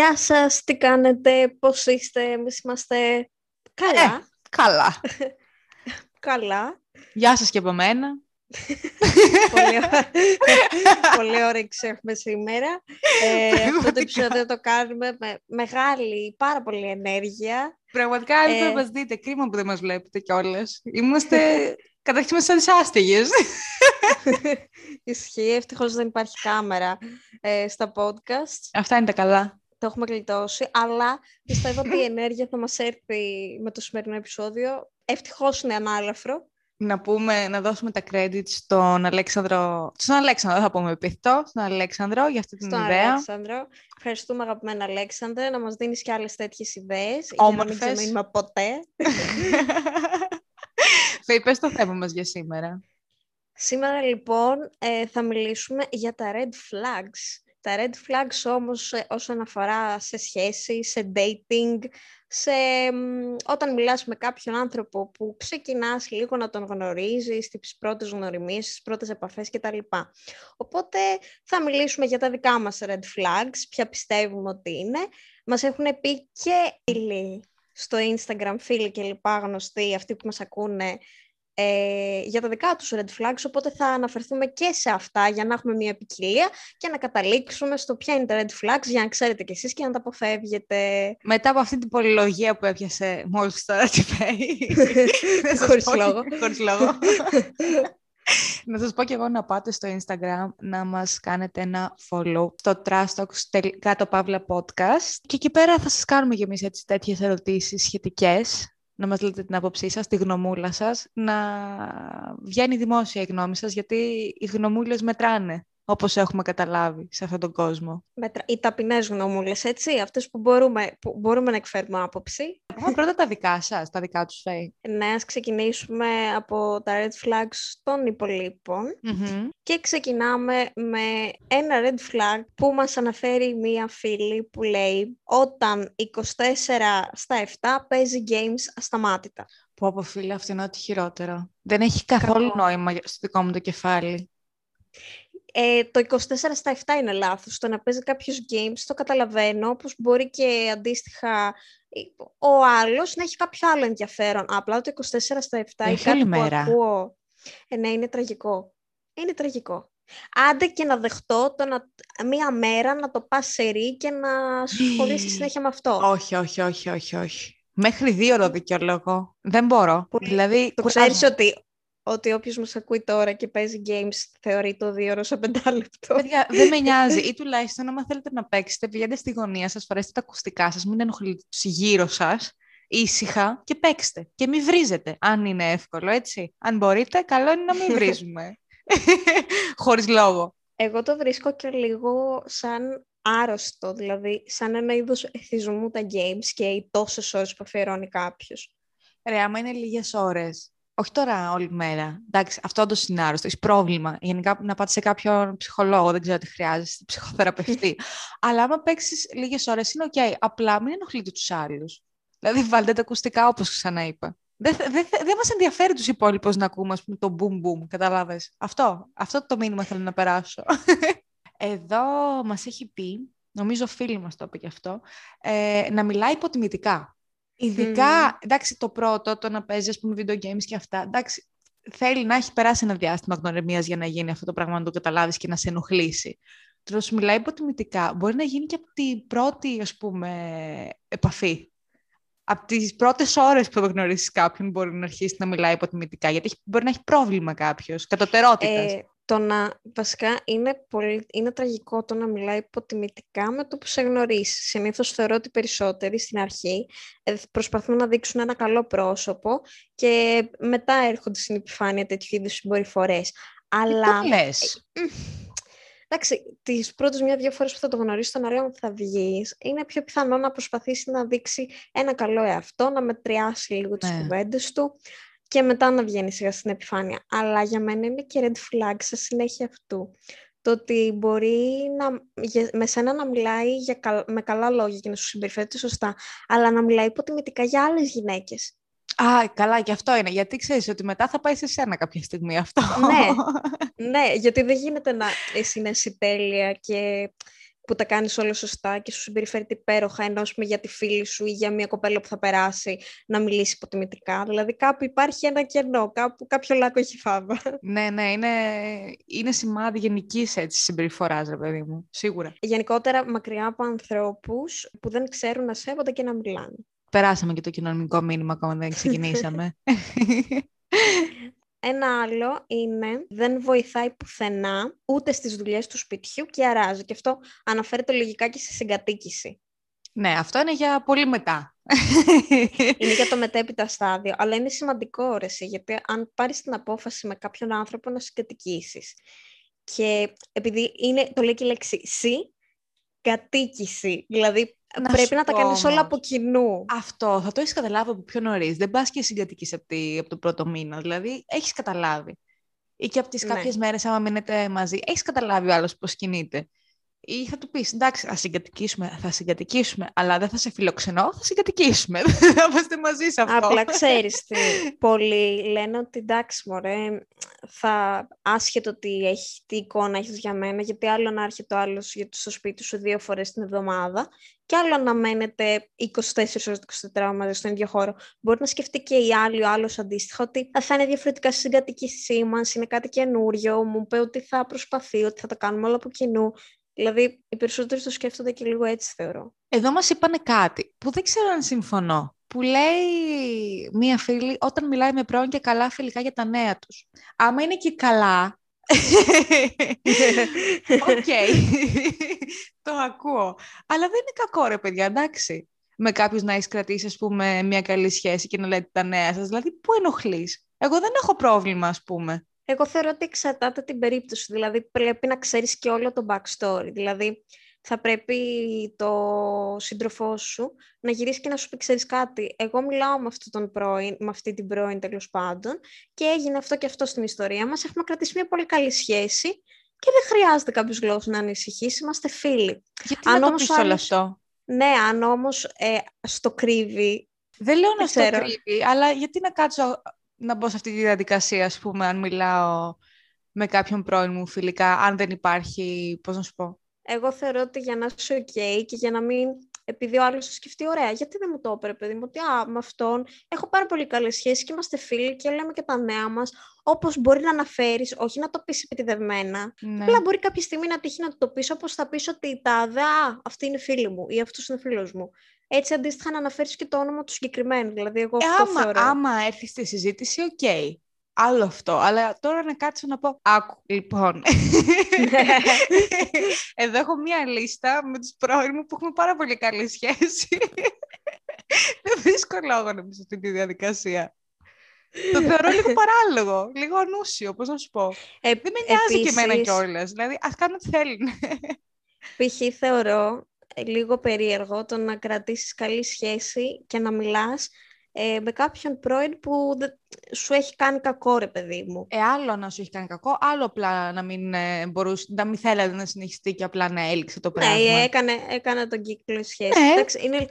Γεια σας, τι κάνετε, πώς είστε, εμείς είμαστε καλά. Ε, καλά. καλά. Γεια σας και από μένα. πολύ, ωραία, πολύ όρεξη έχουμε σήμερα. Ε, αυτό το επεισόδιο το κάνουμε με μεγάλη, πάρα πολύ ενέργεια. Πραγματικά, αν Ε, δεν μας δείτε, κρίμα που δεν μας βλέπετε κιόλας. Είμαστε, καταρχήν είμαστε σαν τις άστιγες. Ισχύει, ευτυχώς δεν υπάρχει κάμερα ε, στα podcast. Αυτά είναι τα καλά. Το έχουμε γλιτώσει, αλλά πιστεύω ότι η ενέργεια θα μας έρθει με το σημερινό επεισόδιο. Ευτυχώς είναι ανάλαφρο. Να πούμε, να δώσουμε τα credits στον Αλέξανδρο, στον Αλέξανδρο, δεν θα πούμε επιθυτό, στον Αλέξανδρο για αυτή την Στον ιδέα. Αλέξανδρο. Ευχαριστούμε αγαπημένα Αλέξανδρε να μας δίνεις και άλλες τέτοιες ιδέες για να μην Όμορφες. ξεμείνουμε ποτέ. Φέη, πες το θέμα μας για σήμερα. Σήμερα λοιπόν ε, θα μιλήσουμε για τα red flags. Τα red flags όμως ε, όσον αφορά σε σχέση, σε dating, σε, μ, όταν μιλάς με κάποιον άνθρωπο που ξεκινάς λίγο να τον γνωρίζεις, τις πρώτες γνωριμίες, τις πρώτες επαφές κτλ. Οπότε θα μιλήσουμε για τα δικά μας red flags, ποια πιστεύουμε ότι είναι. Μας έχουν πει και φίλοι στο Instagram, φίλοι και λοιπά γνωστοί, αυτοί που μας ακούνε, ε, για τα δικά τους red flags, οπότε θα αναφερθούμε και σε αυτά για να έχουμε μια ποικιλία και να καταλήξουμε στο ποια είναι τα red flags για να ξέρετε κι εσείς και να τα αποφεύγετε. Μετά από αυτή την πολυλογία που έπιασε μόλις τώρα τη Φέη. να σας Χωρίς πω- λόγο. Χωρίς λόγο. να σας πω και εγώ να πάτε στο Instagram να μας κάνετε ένα follow στο Trust Talks κάτω παύλα podcast και εκεί πέρα θα σας κάνουμε και εμείς έτσι τέτοιες ερωτήσεις σχετικές να μας λέτε την άποψή σας, τη γνωμούλα σας, να βγαίνει δημόσια η γνώμη σας, γιατί οι γνωμούλες μετράνε, όπως έχουμε καταλάβει σε αυτόν τον κόσμο. Μέτρα, οι ταπεινές γνώμουλες, έτσι, αυτές που μπορούμε, που μπορούμε να εκφέρουμε άποψη. Θα πούμε πρώτα τα δικά σας, τα δικά τους Φέη. Ναι, ας ξεκινήσουμε από τα red flags των υπολείπων. Μμμ. Και ξεκινάμε με ένα red flag που μας αναφέρει μία φίλη που λέει όταν 24 στα 7 παίζει games ασταμάτητα. Πω από φίλε, αυτό είναι ό,τι χειρότερο. Δεν έχει καθόλου Κακό. νόημα στο δικό μου το κεφάλι. Ε, το 24 στα 7 είναι λάθος. Το να παίζει κάποιος games το καταλαβαίνω, όπως μπορεί και αντίστοιχα ε, ο άλλος να έχει κάποιο άλλο ενδιαφέρον. Απλά το 24 στα 7 ή Έχει κάτι όλη που μέρα. ακούω. Ε, ναι, είναι τραγικό. Είναι τραγικό. Άντε και να δεχτώ το να, μία μέρα να το πας σε ρί και να ασχολείσαι συνέχεια με αυτό. Όχι, όχι, όχι, όχι, όχι. Μέχρι δύο ώρο δικαιολόγω. Δεν μπορώ. Πολύ- Δηλαδή, Το κουράζομαι. ξέρεις ότι, ότι όποιος μας ακούει τώρα και παίζει games θεωρεί το δύο ώρο σε πεντάλεπτο. Παιδιά, δεν με νοιάζει. Ή τουλάχιστον, άμα θέλετε να παίξετε, πηγαίνετε στη γωνία σας, φορέστε τα ακουστικά σας, μην ενοχλείτε τους γύρω σας, ήσυχα και παίξτε. Και μην βρίζετε, αν είναι εύκολο, έτσι. Αν μπορείτε, καλό είναι να μην βρίζουμε. Χωρίς λόγο. Εγώ το βρίσκω και λίγο σαν άρρωστο, δηλαδή σαν ένα είδος εθισμού τα games και οι τόσες ώρες που αφιερώνει κάποιος. Ρε, άμα είναι λίγες ώρες, όχι τώρα όλη μέρα. Εντάξει, αυτό όντως είναι άρρωστο. Έχεις πρόβλημα. Γενικά να πάτε σε κάποιον ψυχολόγο, δεν ξέρω τι χρειάζεσαι, ψυχοθεραπευτή. Αλλά άμα παίξεις λίγες ώρες είναι οκ. Απλά μην ενοχλείτε τους άλλους. Δηλαδή βάλτε τα ακουστικά όπως ξαναείπα. Δεν δεν- δεν- δεν μας ενδιαφέρει τους υπόλοιπους να ακούμε ας πούμε, το boom boom, καταλάβες. Αυτό, αυτό το μήνυμα θέλω να περάσω. Εδώ μας έχει πει, νομίζω φίλοι μας το είπε και αυτό, ε, να μιλάει υποτιμητικά. Ειδικά, εντάξει, το πρώτο, το να παίζει, ας πούμε, video games και αυτά, εντάξει, θέλει να έχει περάσει ένα διάστημα γνωριμίας για να γίνει αυτό το πράγμα, να το καταλάβεις και να σε ενοχλήσει. Το να σου μιλάει υποτιμητικά μπορεί να γίνει και από την πρώτη, ας πούμε, επαφή. Από τις πρώτες ώρες που γνωρίσεις κάποιον μπορεί να αρχίσει να μιλάει υποτιμητικά, γιατί έχει- μπορεί να έχει πρόβλημα κάποιος, κατωτερότητας. Ε, το να, βασικά είναι, πολύ, είναι τραγικό το να μιλάει υποτιμητικά με το που σε γνωρίσει. Συνήθως θεωρώ ότι περισσότεροι στην αρχή ε, προσπαθούν να δείξουν ένα καλό πρόσωπο και μετά έρχονται στην επιφάνεια τέτοιου είδους συμπεριφορές. Αλλά... Τι λες; Εντάξει, τις πρώτες μια-δύο φορές που θα το γνωρίσει τον άλλον θα βγεις, είναι πιο πιθανό να προσπαθήσει να δείξει ένα καλό εαυτό, να μετριάσει λίγο τις Ναι. κουβέντες του και μετά να βγαίνει σιγά στην επιφάνεια. Αλλά για μένα είναι και red flag σε συνέχεια αυτού. Το ότι μπορεί να, για- με σένα να μιλάει για, κα- με καλά λόγια και να σου συμπεριφέρεται σωστά, αλλά να μιλάει υποτιμητικά για άλλες γυναίκες. Α, καλά, και αυτό είναι. Γιατί ξέρεις ότι μετά θα πάει σε σένα κάποια στιγμή αυτό. Ναι. ναι, γιατί δεν γίνεται να εσύ να είσαι τέλεια και που τα κάνεις όλα σωστά και σου συμπεριφέρεται υπέροχα ενώ πούμε, για τη φίλη σου ή για μια κοπέλα που θα περάσει να μιλήσει υποτιμητικά. Δηλαδή κάπου υπάρχει ένα κενό, κάπου κάποιο λάκκο έχει φάβα. Ναι, ναι, είναι, είναι σημάδι γενικής συμπεριφοράς, ρε παιδί μου, σίγουρα. Γενικότερα μακριά από ανθρώπους που δεν ξέρουν να σέβονται και να μιλάνε. Περάσαμε και το κοινωνικό μήνυμα ακόμα δεν ξεκινήσαμε. Ένα άλλο είναι δεν βοηθάει πουθενά ούτε στις δουλειές του σπιτιού και αράζει. Και αυτό αναφέρεται λογικά και σε συγκατοίκηση. Ναι, αυτό είναι για πολύ μετά. είναι για το μετέπειτα στάδιο. Αλλά είναι σημαντικό, ρε, γιατί αν πάρεις την απόφαση με κάποιον άνθρωπο να συγκατοικήσεις και επειδή είναι, το λέει και η λέξη «σι», κατοίκηση. Δηλαδή να πρέπει να τα κάνεις όλα από κοινού. Αυτό θα το έχεις καταλάβει από πιο νωρίς. Δεν πας και συγκατοικεί από, από το πρώτο μήνα. Δηλαδή, έχεις καταλάβει. Ή και από τις ναι. κάποιες μέρες, άμα μείνετε μαζί, έχεις καταλάβει ο άλλος πώς κινείται. Ή θα του πει, εντάξει, θα συγκατοικήσουμε, θα συγκατοικήσουμε, αλλά δεν θα σε φιλοξενώ, θα συγκατοικήσουμε. θα είμαστε μαζί σε αυτό. Απλά ξέρεις τι. Πολλοί λένε ότι εντάξει, μωρέ, θα άσχετο τι, έχει, τι εικόνα έχεις για μένα, γιατί άλλο να έρχεται ο άλλος στο σπίτι σου δύο φορές την εβδομάδα και άλλο να μένετε 24 ώρες 24 μαζί στον ίδιο χώρο. Μπορεί να σκεφτεί και η άλλη, ο άλλος αντίστοιχα, ότι θα είναι διαφορετικά στην κατοικήσή μας, είναι κάτι καινούριο, μου είπε ότι θα προσπαθεί, ότι θα τα κάνουμε όλα από κοινού. Δηλαδή, οι περισσότεροι το σκέφτονται και λίγο έτσι, θεωρώ. Εδώ μας είπανε κάτι που δεν ξέρω αν συμφωνώ. Που λέει μία φίλη όταν μιλάει με πρώην και καλά φιλικά για τα νέα τους. Άμα είναι και καλά, Οκ. το ακούω. Αλλά δεν είναι κακό, ρε παιδιά, εντάξει. Με κάποιους να έχεις κρατήσει, ας πούμε, μια καλή σχέση και να λέτε τα νέα σας. Δηλαδή, πού ενοχλείς; Εγώ δεν έχω πρόβλημα, ας πούμε. Εγώ θεωρώ ότι εξαρτάται την περίπτωση. Δηλαδή, πρέπει να ξέρεις και όλο το backstory. Δηλαδή, θα πρέπει το σύντροφό σου να γυρίσει και να σου πει, ξέρεις κάτι, εγώ μιλάω με, αυτό τον πρώην, με αυτή την πρώην τέλος πάντων και έγινε αυτό και αυτό στην ιστορία μας, έχουμε κρατήσει μια πολύ καλή σχέση και δεν χρειάζεται κάποιος λόγο να ανησυχήσει, είμαστε φίλοι. Γιατί αν να το πεις όλο αυτό; Ναι, αν όμως ε, στο κρύβει... Δεν λέω να στο κρύβει, αλλά γιατί να κάτσω να μπω σε αυτή τη διαδικασία, ας πούμε, αν μιλάω με κάποιον πρώην μου φιλικά, αν δεν υπάρχει, πώς να σου πω, εγώ θεωρώ ότι για να είσαι ok και για να μην επειδή ο άλλος θα σκεφτεί, ωραία, γιατί δεν μου το έπρεπε, παιδί μου, ότι α, με αυτόν έχω πάρα πολύ καλή σχέση και είμαστε φίλοι και λέμε και τα νέα μας. Όπως μπορεί να αναφέρεις, όχι να το πεις επιτιδευμένα. Ναι. Απλά μπορεί κάποια στιγμή να τύχει να το πεις, όπως θα πεις ότι η τάδε, α, αυτή είναι φίλη μου ή αυτός είναι φίλος μου. Έτσι αντίστοιχα να αναφέρεις και το όνομα του συγκεκριμένου. Δηλαδή, εγώ ε, αυτό άμα, θεωρώ. Άμα έρθει στη συζήτηση, OK. Okay άλλο αυτό. Αλλά τώρα να κάτσω να πω, άκου, λοιπόν. Εδώ έχω μία λίστα με τους πρώην μου που έχουμε πάρα πολύ καλή σχέση. Είναι δύσκολο εγώ να μπει σε αυτή τη διαδικασία. Το θεωρώ λίγο παράλογο, λίγο ανούσιο, πώς να σου πω. Ε, Δεν με νοιάζει επίσης... και εμένα κιόλας. Δηλαδή, ας κάνουν ό,τι θέλουν. Π.χ. θεωρώ λίγο περίεργο το να κρατήσεις καλή σχέση και να μιλάς ε, με κάποιον πρώην που σου έχει κάνει κακό, ρε παιδί μου. Ε, άλλο να σου έχει κάνει κακό, άλλο απλά να μην, ε, μπορούσε, να μην θέλατε να συνεχιστεί και απλά να έλειξε το ναι, πράγμα. Ναι, έκανε, έκανε τον κύκλο σχέση. Ναι. Εντάξει, είναι,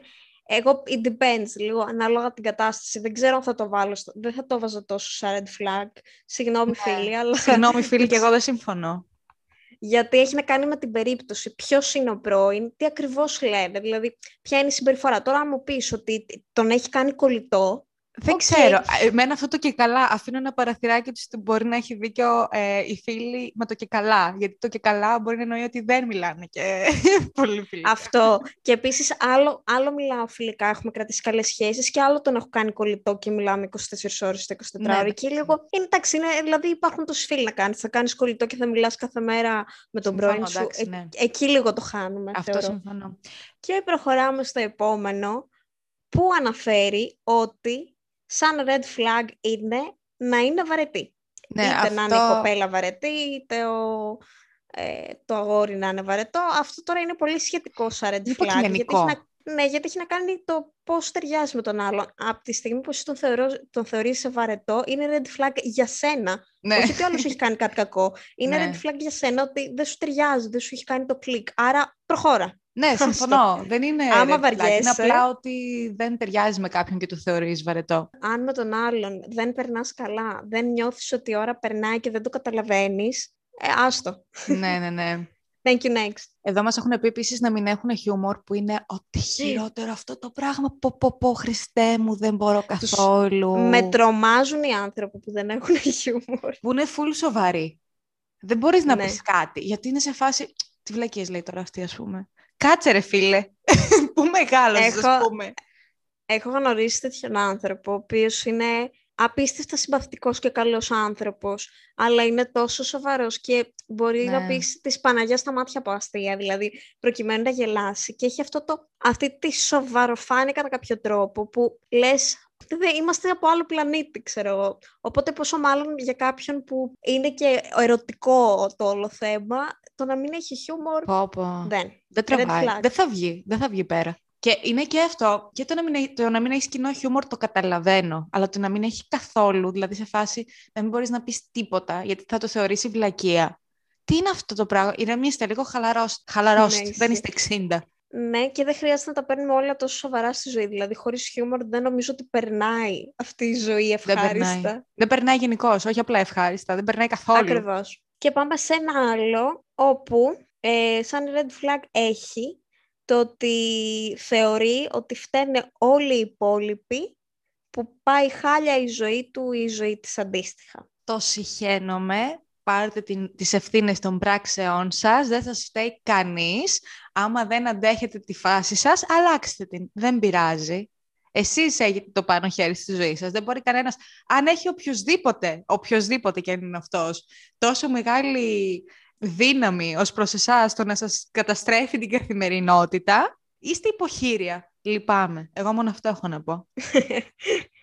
εγώ, it depends λίγο, ανάλογα την κατάσταση. Δεν ξέρω αν θα το βάλω, στο, δεν θα το βάζω τόσο σαν red flag. Συγγνώμη ναι. φίλοι, αλλά... Συγγνώμη φίλοι και εγώ δεν συμφωνώ γιατί έχει να κάνει με την περίπτωση. Ποιος είναι ο πρώην, τι ακριβώς λένε, δηλαδή ποια είναι η συμπεριφορά. Τώρα, αν μου πεις ότι τον έχει κάνει κολλητό, δεν okay. ξέρω. Εμένα αυτό το και καλά. Αφήνω ένα παραθυράκι ότι μπορεί να έχει δίκιο ε, η φίλη με το και καλά. Γιατί το και καλά μπορεί να εννοεί ότι δεν μιλάνε και πολύ φιλικά. Αυτό. και επίσης, άλλο, άλλο μιλάω φιλικά, έχουμε κρατήσει καλές σχέσεις, και άλλο τον έχω κάνει κολλητό και μιλάμε 24 ώρες στο 24 ναι, ώρε. Εκεί λίγο. Είναι, εντάξει, είναι, δηλαδή υπάρχουν τόσοι φίλοι να κάνεις. Θα κάνεις κολλητό και θα μιλάς κάθε μέρα με τον πρώην σου. Ε, ναι. εκεί λίγο το χάνουμε. Αυτό θεωρώ. συμφωνώ. Και προχωράμε στο επόμενο που αναφέρει ότι σαν red flag είναι να είναι βαρετή. Ναι, είτε αυτό... να είναι η κοπέλα βαρετή, είτε ο, ε, το αγόρι να είναι βαρετό. Αυτό τώρα είναι πολύ σχετικό σαν red flag. Γιατί έχει να, ναι, γιατί έχει να κάνει το πώς ταιριάζει με τον άλλον. Από τη στιγμή που εσύ τον, θεωρώ, τον θεωρείς βαρετό, είναι red flag για σένα. Ναι. Όχι ότι ο άλλος έχει κάνει κάτι κακό. Είναι ναι. red flag για σένα ότι δεν σου ταιριάζει, δεν σου έχει κάνει το κλικ. Άρα προχώρα. Ναι, συμφωνώ. δεν είναι Άμα βαριέσαι, είναι απλά ότι δεν ταιριάζει με κάποιον και το θεωρείς βαρετό. Αν με τον άλλον δεν περνάς καλά, δεν νιώθεις ότι η ώρα περνάει και δεν το καταλαβαίνεις, ε, άστο. ναι, ναι, ναι. Thank you next. Εδώ μας έχουν πει επίσης να μην έχουν χιούμορ που είναι ότι χειρότερο αυτό το πράγμα. Πω, πω, πω, Χριστέ μου, δεν μπορώ καθόλου. Με τρομάζουν οι άνθρωποι που δεν έχουν χιούμορ. Που είναι full σοβαροί. Δεν μπορείς να Ναι. πεις κάτι, γιατί είναι σε φάση... Τι βλακίες λέει τώρα αυτή, ας πούμε. Κάτσε ρε φίλε, που μεγάλωσες, ας Έχω- πούμε. Έχω γνωρίσει τέτοιον άνθρωπο, ο οποίος είναι απίστευτα συμπαθητικός και καλός άνθρωπος, αλλά είναι τόσο σοβαρός και μπορεί να Ναι. πεις της Παναγιάς στα μάτια από αστεία, δηλαδή προκειμένου να γελάσει και έχει αυτό το, αυτή τη σοβαροφάνεια κατά κάποιο τρόπο που λες δεν είμαστε από άλλο πλανήτη, ξέρω εγώ. Οπότε πόσο μάλλον για κάποιον που είναι και ερωτικό το όλο θέμα, το να μην έχει χιούμορ, Πω, πω. δεν. Δεν Red τραβάει. flag. Δεν θα βγει. Δεν θα βγει πέρα. Και είναι και αυτό. Και το να μην, έχει- το να μην έχει κοινό χιούμορ το καταλαβαίνω. Αλλά το να μην έχει καθόλου, δηλαδή σε φάση να μην μπορείς να πεις τίποτα, γιατί θα το θεωρήσει βλακεία. Τι είναι αυτό το πράγμα; Ηρεμήστε λίγο χαλαρώστε. Χαλαρώστε. Ναι, δεν ισχύει. είστε 60. Ναι, και δεν χρειάζεται να τα παίρνουμε όλα τόσο σοβαρά στη ζωή. Δηλαδή, χωρίς χιούμορ δεν νομίζω ότι περνάει αυτή η ζωή Δεν περνάει. ευχάριστα. Δεν περνάει γενικώ, όχι απλά ευχάριστα. Δεν περνάει καθόλου. Ακριβώς. Και πάμε σε ένα άλλο, όπου ε, σαν red flag έχει το ότι θεωρεί ότι φταίνε όλοι οι υπόλοιποι που πάει χάλια η ζωή του ή η ζωή της αντίστοιχα. Το συχαίνομαι. Πάρτε την, τις ευθύνες των πράξεών σας. Δεν σας φταίει κανείς. Άμα δεν αντέχετε τη φάση σας, αλλάξτε την. Δεν πειράζει. Εσείς έχετε το πάνω χέρι στη ζωή σας. Δεν μπορεί κανένας... Αν έχει οποιοδήποτε, οποιοδήποτε και αν είναι αυτός, τόσο μεγάλη δύναμη ως προς εσάς το να σας καταστρέφει την καθημερινότητα, είστε υποχείρια. Λυπάμαι. Εγώ μόνο αυτό έχω να πω.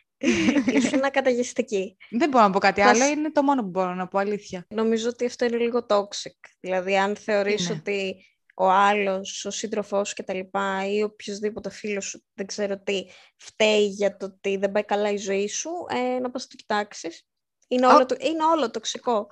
Ήσουν ακαταγιστική. Δεν μπορώ να πω κάτι Θα άλλο. σ- Είναι το μόνο που μπορώ να πω, αλήθεια. Νομίζω ότι αυτό είναι λίγο toxic. Δηλαδή, αν θεωρείς Είναι. ότι ο άλλος, ο σύντροφός σου και τα λοιπά ή οποιοδήποτε φίλος σου, δεν ξέρω τι, φταίει για το ότι δεν πάει καλά η ζωή σου, ε, να πας να το κοιτάξεις. Είναι Ο- όλο, το, είναι όλο τοξικό.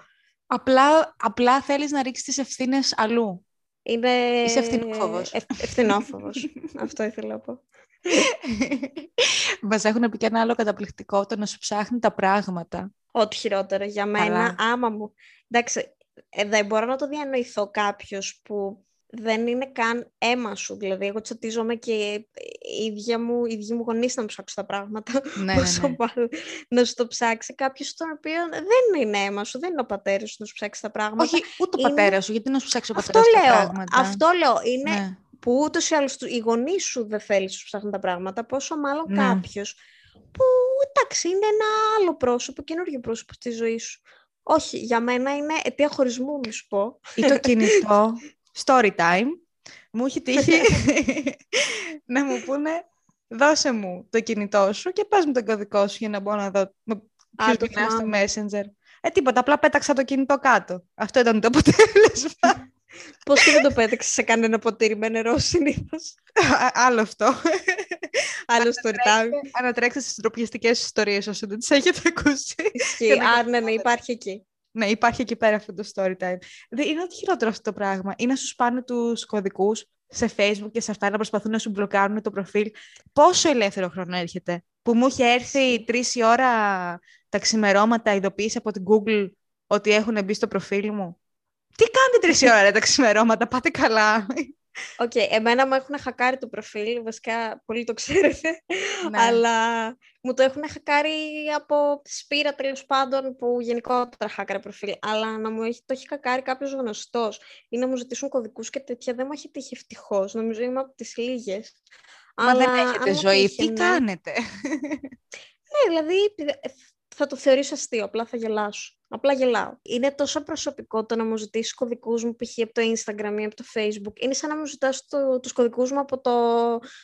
Απλά, απλά θέλεις να ρίξεις τις ευθύνες αλλού. Είναι... Είσαι ευθυνόφοβος. ευ- ευθυνόφοβος. αυτό ήθελα να πω. Μας έχουν πει και ένα άλλο καταπληκτικό, το να σου ψάχνει τα πράγματα. Ό,τι χειρότερο για μένα, Καλά. άμα μου... Εντάξει, ε, δεν μπορώ να το διανοηθώ κάποιος που δεν είναι καν αίμα σου. Δηλαδή, εγώ τσατίζομαι και η ίδια μου, οι ίδιοι μου γονείς να μου ψάξουν τα πράγματα. ναι, Πόσο μάλλον να σου το ψάξει κάποιος τον οποίο δεν είναι αίμα σου, δεν είναι ο πατέρας σου να σου ψάξει τα πράγματα. Όχι, ούτε ο Είναι- πατέρας σου, γιατί να σου ψάξει ο αυτό πατέρας τα λέω, πράγματα; αυτό λέω. Είναι Ναι. Που ούτως ή άλλως οι γονείς σου δεν θέλεις να σου ψάχνουν τα πράγματα, πόσο μάλλον Ναι. κάποιος που εντάξει είναι ένα άλλο πρόσωπο, καινούργιο πρόσωπο στη ζωή σου. Όχι, για μένα είναι αιτία χωρισμού, να σου πω. Ή το κινητό, story time, μου έχει τύχει να μου πούνε δώσε μου το κινητό σου και πες μου τον κωδικό σου για να μπορώ να δω με ποιος το μιλάς στο θυμάμαι. Messenger. Ε, τίποτα, απλά πέταξα το κινητό κάτω. Αυτό ήταν το αποτέλεσμα. Πώς και δεν το πέταξες σε κανένα ποτήρι με νερό συνήθως; Α- Άλλο αυτό. Άλλο story time. Ανατρέξτε στις ντροπιαστικές ιστορίες όσο δεν τις έχετε ακούσει. Ισχύει. Για να Α, ναι, ναι, υπάρχει εκεί. Ναι, υπάρχει εκεί πέρα αυτό το story time. Δεν είναι ότι χειρότερο αυτό το πράγμα. Είναι να σου σπάνε τους κωδικούς σε facebook και σε αυτά να προσπαθούν να σου μπλοκάρουν το προφίλ. Πόσο ελεύθερο χρόνο έρχεται; Που μου είχε έρθει τρεις η ώρα τα ξημερώματα ειδοποίηση από την Google ότι έχουν μπει στο προφίλ μου; Τι κάνετε τρεις η ώρα ρε, τα ξημερώματα, πάτε καλά. Οκ, εμένα μου έχουν χακάρει το προφίλ, βασικά πολύ το ξέρετε, Ναι. αλλά μου το έχουν χακάρει από σπήρα τέλος πάντων που γενικότερα χάκαρε προφίλ, αλλά να μου έχει, το έχει χακάρει κάποιος γνωστός ή να μου ζητήσουν κωδικούς και τέτοια δεν μου έχει τύχει ευτυχώς. Νομίζω είμαι από τις λίγες. Μα δεν Αλλά αν έχετε μου ζωή. τύχει, Τι ναι. κάνετε; Ναι, δηλαδή ε, θα το θεωρήσω αστείο, απλά θα γελάσω. Απλά γελάω. Είναι τόσο προσωπικό το να μου ζητήσεις κωδικούς μου π.χ. από το Instagram ή από το Facebook. Είναι σαν να μου ζητάς το, τους κωδικούς μου από το.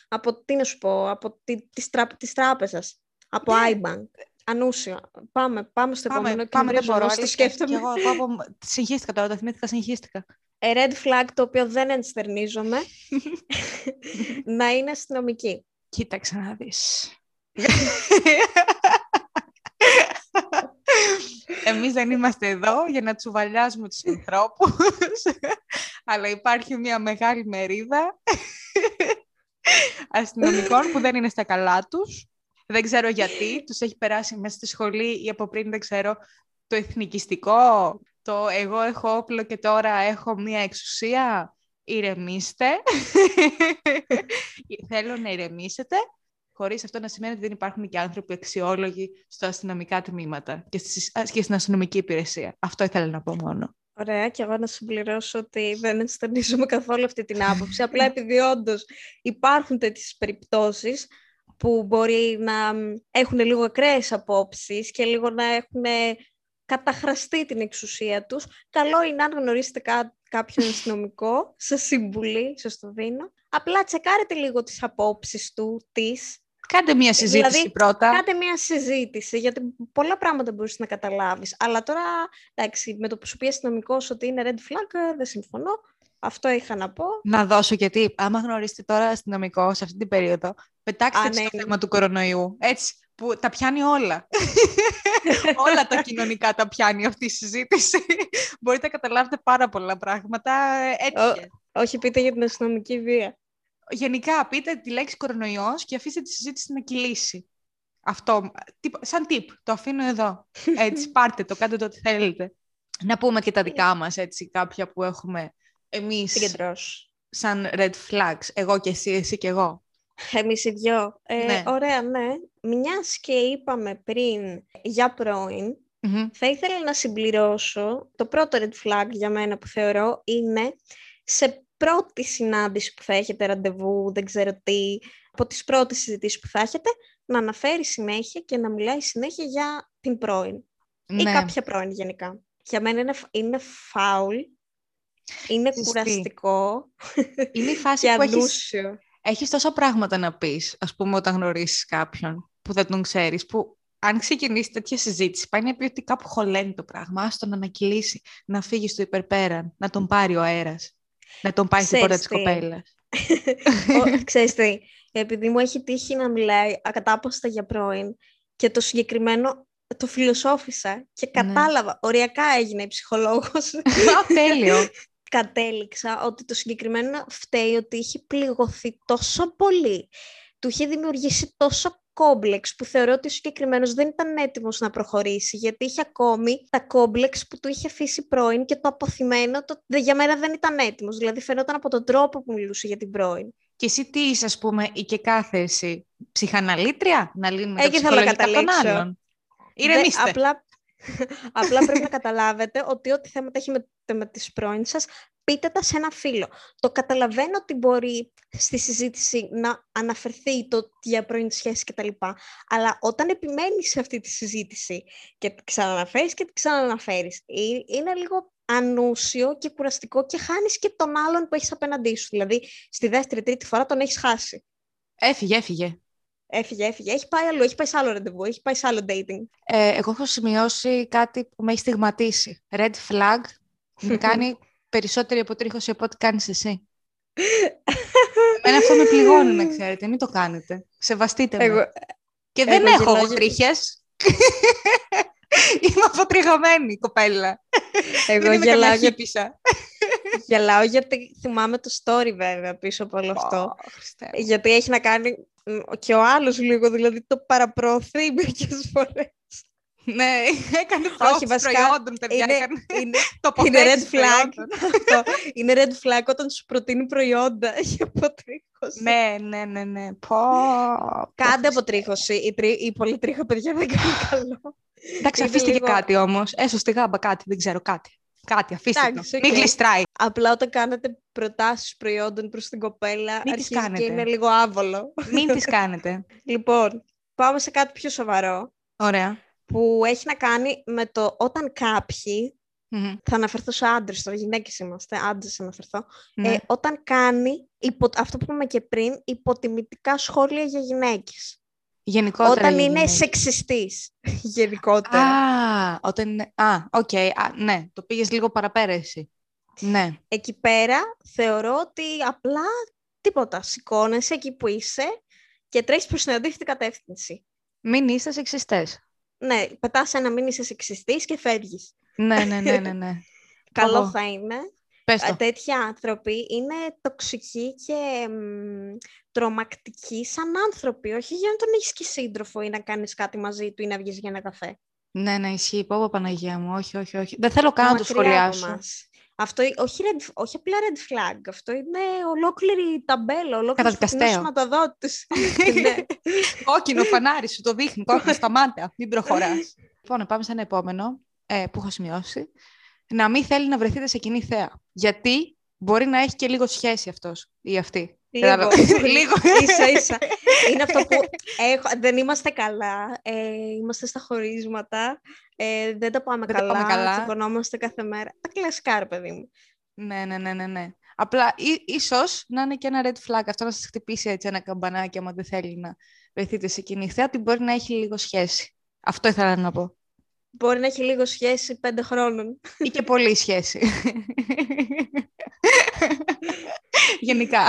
Από, τι να σου πω, από τη, της, τράπ, της τράπεζας. Από Ναι. iBank. Ανούσια. Πάμε, πάμε στο Πάμε, επόμενο. πάμε, δεν εκνευρίζω μπορώ. όσο το αλήθεια. σκέφτομαι. Και εγώ, εγώ, από- συγχύστηκα τώρα, το θυμήθηκα, συγχύστηκα. Ε, Red flag το οποίο δεν ενστερνίζομαι. να είναι αστυνομική. Κοίταξε να δεις. Εμείς δεν είμαστε εδώ για να τσουβαλιάζουμε τους ανθρώπους, αλλά υπάρχει μια μεγάλη μερίδα αστυνομικών που δεν είναι στα καλά τους. Δεν ξέρω γιατί, τους έχει περάσει μέσα στη σχολή ή από πριν, δεν ξέρω, το εθνικιστικό το εγώ έχω όπλο και τώρα έχω μία εξουσία. Ηρεμήστε. Θέλω να ηρεμήσετε, χωρίς αυτό να σημαίνει ότι δεν υπάρχουν και άνθρωποι αξιόλογοι στα αστυνομικά τμήματα και, και στην αστυνομική υπηρεσία. Αυτό ήθελα να πω μόνο. Ωραία, και εγώ να συμπληρώσω ότι δεν ενστενίζουμε καθόλου αυτή την άποψη. Απλά επειδή όντως υπάρχουν τέτοιες περιπτώσεις που μπορεί να έχουν λίγο ακραίες απόψεις και λίγο να έχουν καταχραστεί την εξουσία τους. Καλό είναι αν γνωρίσετε κά- κάποιον αστυνομικό, σε συμβουλή, σας το δίνω. Απλά τσεκάρετε λίγο τις απόψεις του, της. Κάντε μία συζήτηση Δηλαδή, πρώτα. Κάντε μία συζήτηση, γιατί πολλά πράγματα μπορείς να καταλάβεις. Αλλά τώρα, εντάξει, με το που σου πει αστυνομικός ότι είναι red flag, ε, δεν συμφωνώ. Αυτό είχα να πω. Να δώσω γιατί, άμα γνωρίσετε τώρα αστυνομικό σε αυτή την περίοδο, πετάξτε Α, το ναι, στο ναι. θέμα του κορονοϊού. Έτσι, που τα πιάνει όλα. όλα τα κοινωνικά τα πιάνει αυτή η συζήτηση. Μπορείτε να καταλάβετε πάρα πολλά πράγματα. ε, έτυχε. Όχι, πείτε για την αστυνομική βία. Γενικά, πείτε τη λέξη κορονοϊός και αφήστε τη συζήτηση να κυλήσει. Αυτό, τύπο- σαν tip, το αφήνω εδώ. Έτσι, πάρτε το, κάντε το ό,τι θέλετε. Να πούμε και τα δικά μας, έτσι, κάποια που έχουμε εμείς Συγκεντρώσου. σαν red flags. Εγώ και εσύ, εσύ και εγώ. Εμείς οι δυο. Ε, Ναι. Ωραία, ναι. Μιας και είπαμε πριν για πρώην, Μμμ. θα ήθελα να συμπληρώσω το πρώτο red flag για μένα που θεωρώ είναι σε πρώτη συνάντηση που θα έχετε ραντεβού, δεν ξέρω τι, από τις πρώτες συζητήσεις που θα έχετε, να αναφέρει συνέχεια και να μιλάει συνέχεια για την πρώην ή Ναι. κάποια πρώην γενικά. Για μένα είναι, φ- είναι φάουλ, είναι Σωστή. κουραστικό Είναι η φάση και που έχεις, ανούσιο. Έχεις τόσα πράγματα να πεις, ας πούμε, όταν γνωρίσεις κάποιον που δεν τον ξέρεις, που αν ξεκινήσει τέτοια συζήτηση, πάει να πει ότι κάπου χωλαίνει το πράγμα, άστο να ανακυλήσει, να φύγει στο υπερπέραν, να τον πάρει ο αέρας, να τον πάει στην πόρτα της Ξέρεις τι. κοπέλας. Ο, ξέρεις τι, επειδή μου έχει τύχει να μιλάει ακατάποστα για πρώην και το συγκεκριμένο το φιλοσόφισα και Ναι. κατάλαβα, οριακά έγινε η ψυχολόγος, Α, τέλειο. κατέληξα ότι το συγκεκριμένο φταίει ότι είχε πληγωθεί τόσο πολύ, του είχε δημιουργήσει τόσο κόμπλεξ που θεωρώ ότι ο συγκεκριμένος δεν ήταν έτοιμος να προχωρήσει γιατί είχε ακόμη τα κόμπλεξ που του είχε αφήσει πρώην και το αποθυμένο το, δε- για μένα δεν ήταν έτοιμος. Δηλαδή φαινόταν από τον τρόπο που μιλούσε για την πρώην. Και εσύ τι είσαι, ας πούμε, ή και κάθε εσύ, ψυχαναλήτρια, να λύνουμε τα Εκεί θέλω να ψυχολογικά των καταλήξω. άλλων. Δε- Ηρεμήστε. απλά, απλά πρέπει να καταλάβετε ότι ό,τι θέματα έχει με, με τις πρώην σας, πείτε τα σε ένα φίλο. Το καταλαβαίνω ότι μπορεί στη συζήτηση να αναφερθεί το για πρώην σχέσης κτλ. Αλλά όταν επιμένεις σε αυτή τη συζήτηση και τη ξαναναφέρεις και τη ξαναναφέρεις, ε- είναι λίγο ανούσιο και κουραστικό και χάνεις και τον άλλον που έχεις απέναντί σου. Δηλαδή, στη δεύτερη, τρίτη φορά τον έχεις χάσει. Έφυγε, έφυγε. Έφυγε, έφυγε. Έχει πάει αλλού, έχει πάει σε άλλο ραντεβού, έχει πάει σε άλλο dating. Ε, εγώ έχω σημειώσει κάτι που με έχει στιγματίσει. Red flag με κάνει περισσότερη αποτρίχωση από ό,τι κάνεις εσύ. Εμένα αυτό με πληγώνει, να ξέρετε. Μην το κάνετε. Σεβαστείτε με. Εγώ, Και δεν εγώ έχω γελάω εγώ για- τρίχες. Είμαι αποτριγωμένη, κοπέλα. εγώ δεν είμαι γελάω, καλά για, χύπησα. γελάω γιατί θυμάμαι το story βέβαια πίσω από όλο αυτό. Ω, Χριστέ μου. Γιατί έχει να κάνει μ, και ο άλλος λίγο, δηλαδή το παραπροωθεί μερικές φορές. Ναι, έκανε πρόθεση βασικά, προϊόντων, παιδιά. είναι- έκανε Είναι, είναι τοποθέτηση red flag. προϊόντων. αυτό. είναι red flag όταν σου προτείνει προϊόντα για αποτρίχωση. Ναι, ναι, ναι, ναι. Πω, Κάντε πω, αποτρίχωση. Η, τρι, η πολυτρίχα παιδιά δεν κάνει καλό. Εντάξει, Είναι αφήστε λίγο- και κάτι όμως. Ίσως στη γάμπα κάτι, δεν ξέρω κάτι. Κάτι, αφήστε Εντάξει, το. οκ. Μην γλιστράει. Απλά όταν κάνετε προτάσεις προϊόντων προς την κοπέλα, τις αρχίζει κάνετε. και είναι λίγο άβολο. Μην τις κάνετε. Λοιπόν, πάμε σε κάτι πιο σοβαρό, Ωραία. που έχει να κάνει με το όταν κάποιοι, Μμμ. θα αναφερθώ σε άντρες τώρα, γυναίκες είμαστε, άντρες θα αναφερθώ, Ναι. ε, όταν κάνει, υπο, αυτό που είπαμε και πριν, υποτιμητικά σχόλια για γυναίκες. Γενικότερα. όταν για είναι γυναίκες. σεξιστής, γενικότερα. Α, όταν είναι... Α, οκ. Α, ναι, το πήγες λίγο παραπέρα εσύ. Ναι. Εκεί πέρα θεωρώ ότι απλά τίποτα, σηκώνεσαι εκεί που είσαι και τρέχεις προς την αντίθετη κατεύθυνση. Μην είστε σεξιστές. Ναι, πετάς ένα μην είσαι σεξιστής και φεύγεις. ναι, ναι, ναι, ναι, ναι. Καλό Πω. θα είναι. Πες Ε, το. Τέτοιοι άνθρωποι είναι τοξικοί και μ, τρομακτικοί σαν άνθρωποι. Όχι για να τον έχεις και σύντροφο ή να κάνεις κάτι μαζί του ή να βγεις για ένα καφέ. Ναι, ναι, ισχύει. Πω, πω, Παναγία μου. Όχι, όχι, όχι. Δεν θέλω καν να το Μακριά από σχολιάσω. μας. Αυτό όχι, red, όχι απλά red flag, αυτό είναι ολόκληρη ταμπέλα, ολόκληρη Καταδικαστέο. σηματοδότης. ναι. Κόκκινο φανάρι σου το δείχνει. Κόκκινο, σταμάτα. Μην προχωράς. λοιπόν, πάμε σε ένα επόμενο ε, που έχω σημειώσει. Να μην θέλει να βρεθείτε σε κοινή θέα. Γιατί μπορεί να έχει και λίγο σχέση αυτός ή αυτή. Λίγο, Κατάλαβα. λίγο. ίσα ίσα. Είναι αυτό που έχω, δεν είμαστε καλά, ε, είμαστε στα χωρίσματα, ε, δεν τα πάμε Δεν τα καλά, πάμε καλά. τσακωνόμαστε κάθε μέρα. Τα κλασικά, ρε παιδί μου. ναι, ναι, ναι, ναι, ναι. Απλά ί- ίσως να είναι και ένα red flag αυτό να σας χτυπήσει έτσι ένα καμπανάκι άμα δεν θέλει να βρεθείτε σε κοινή θέα, ότι μπορεί να έχει λίγο σχέση. Αυτό ήθελα να πω. Μπορεί να έχει λίγο σχέση πέντε χρόνων. Ή και πολύ σχέση. Γενικά.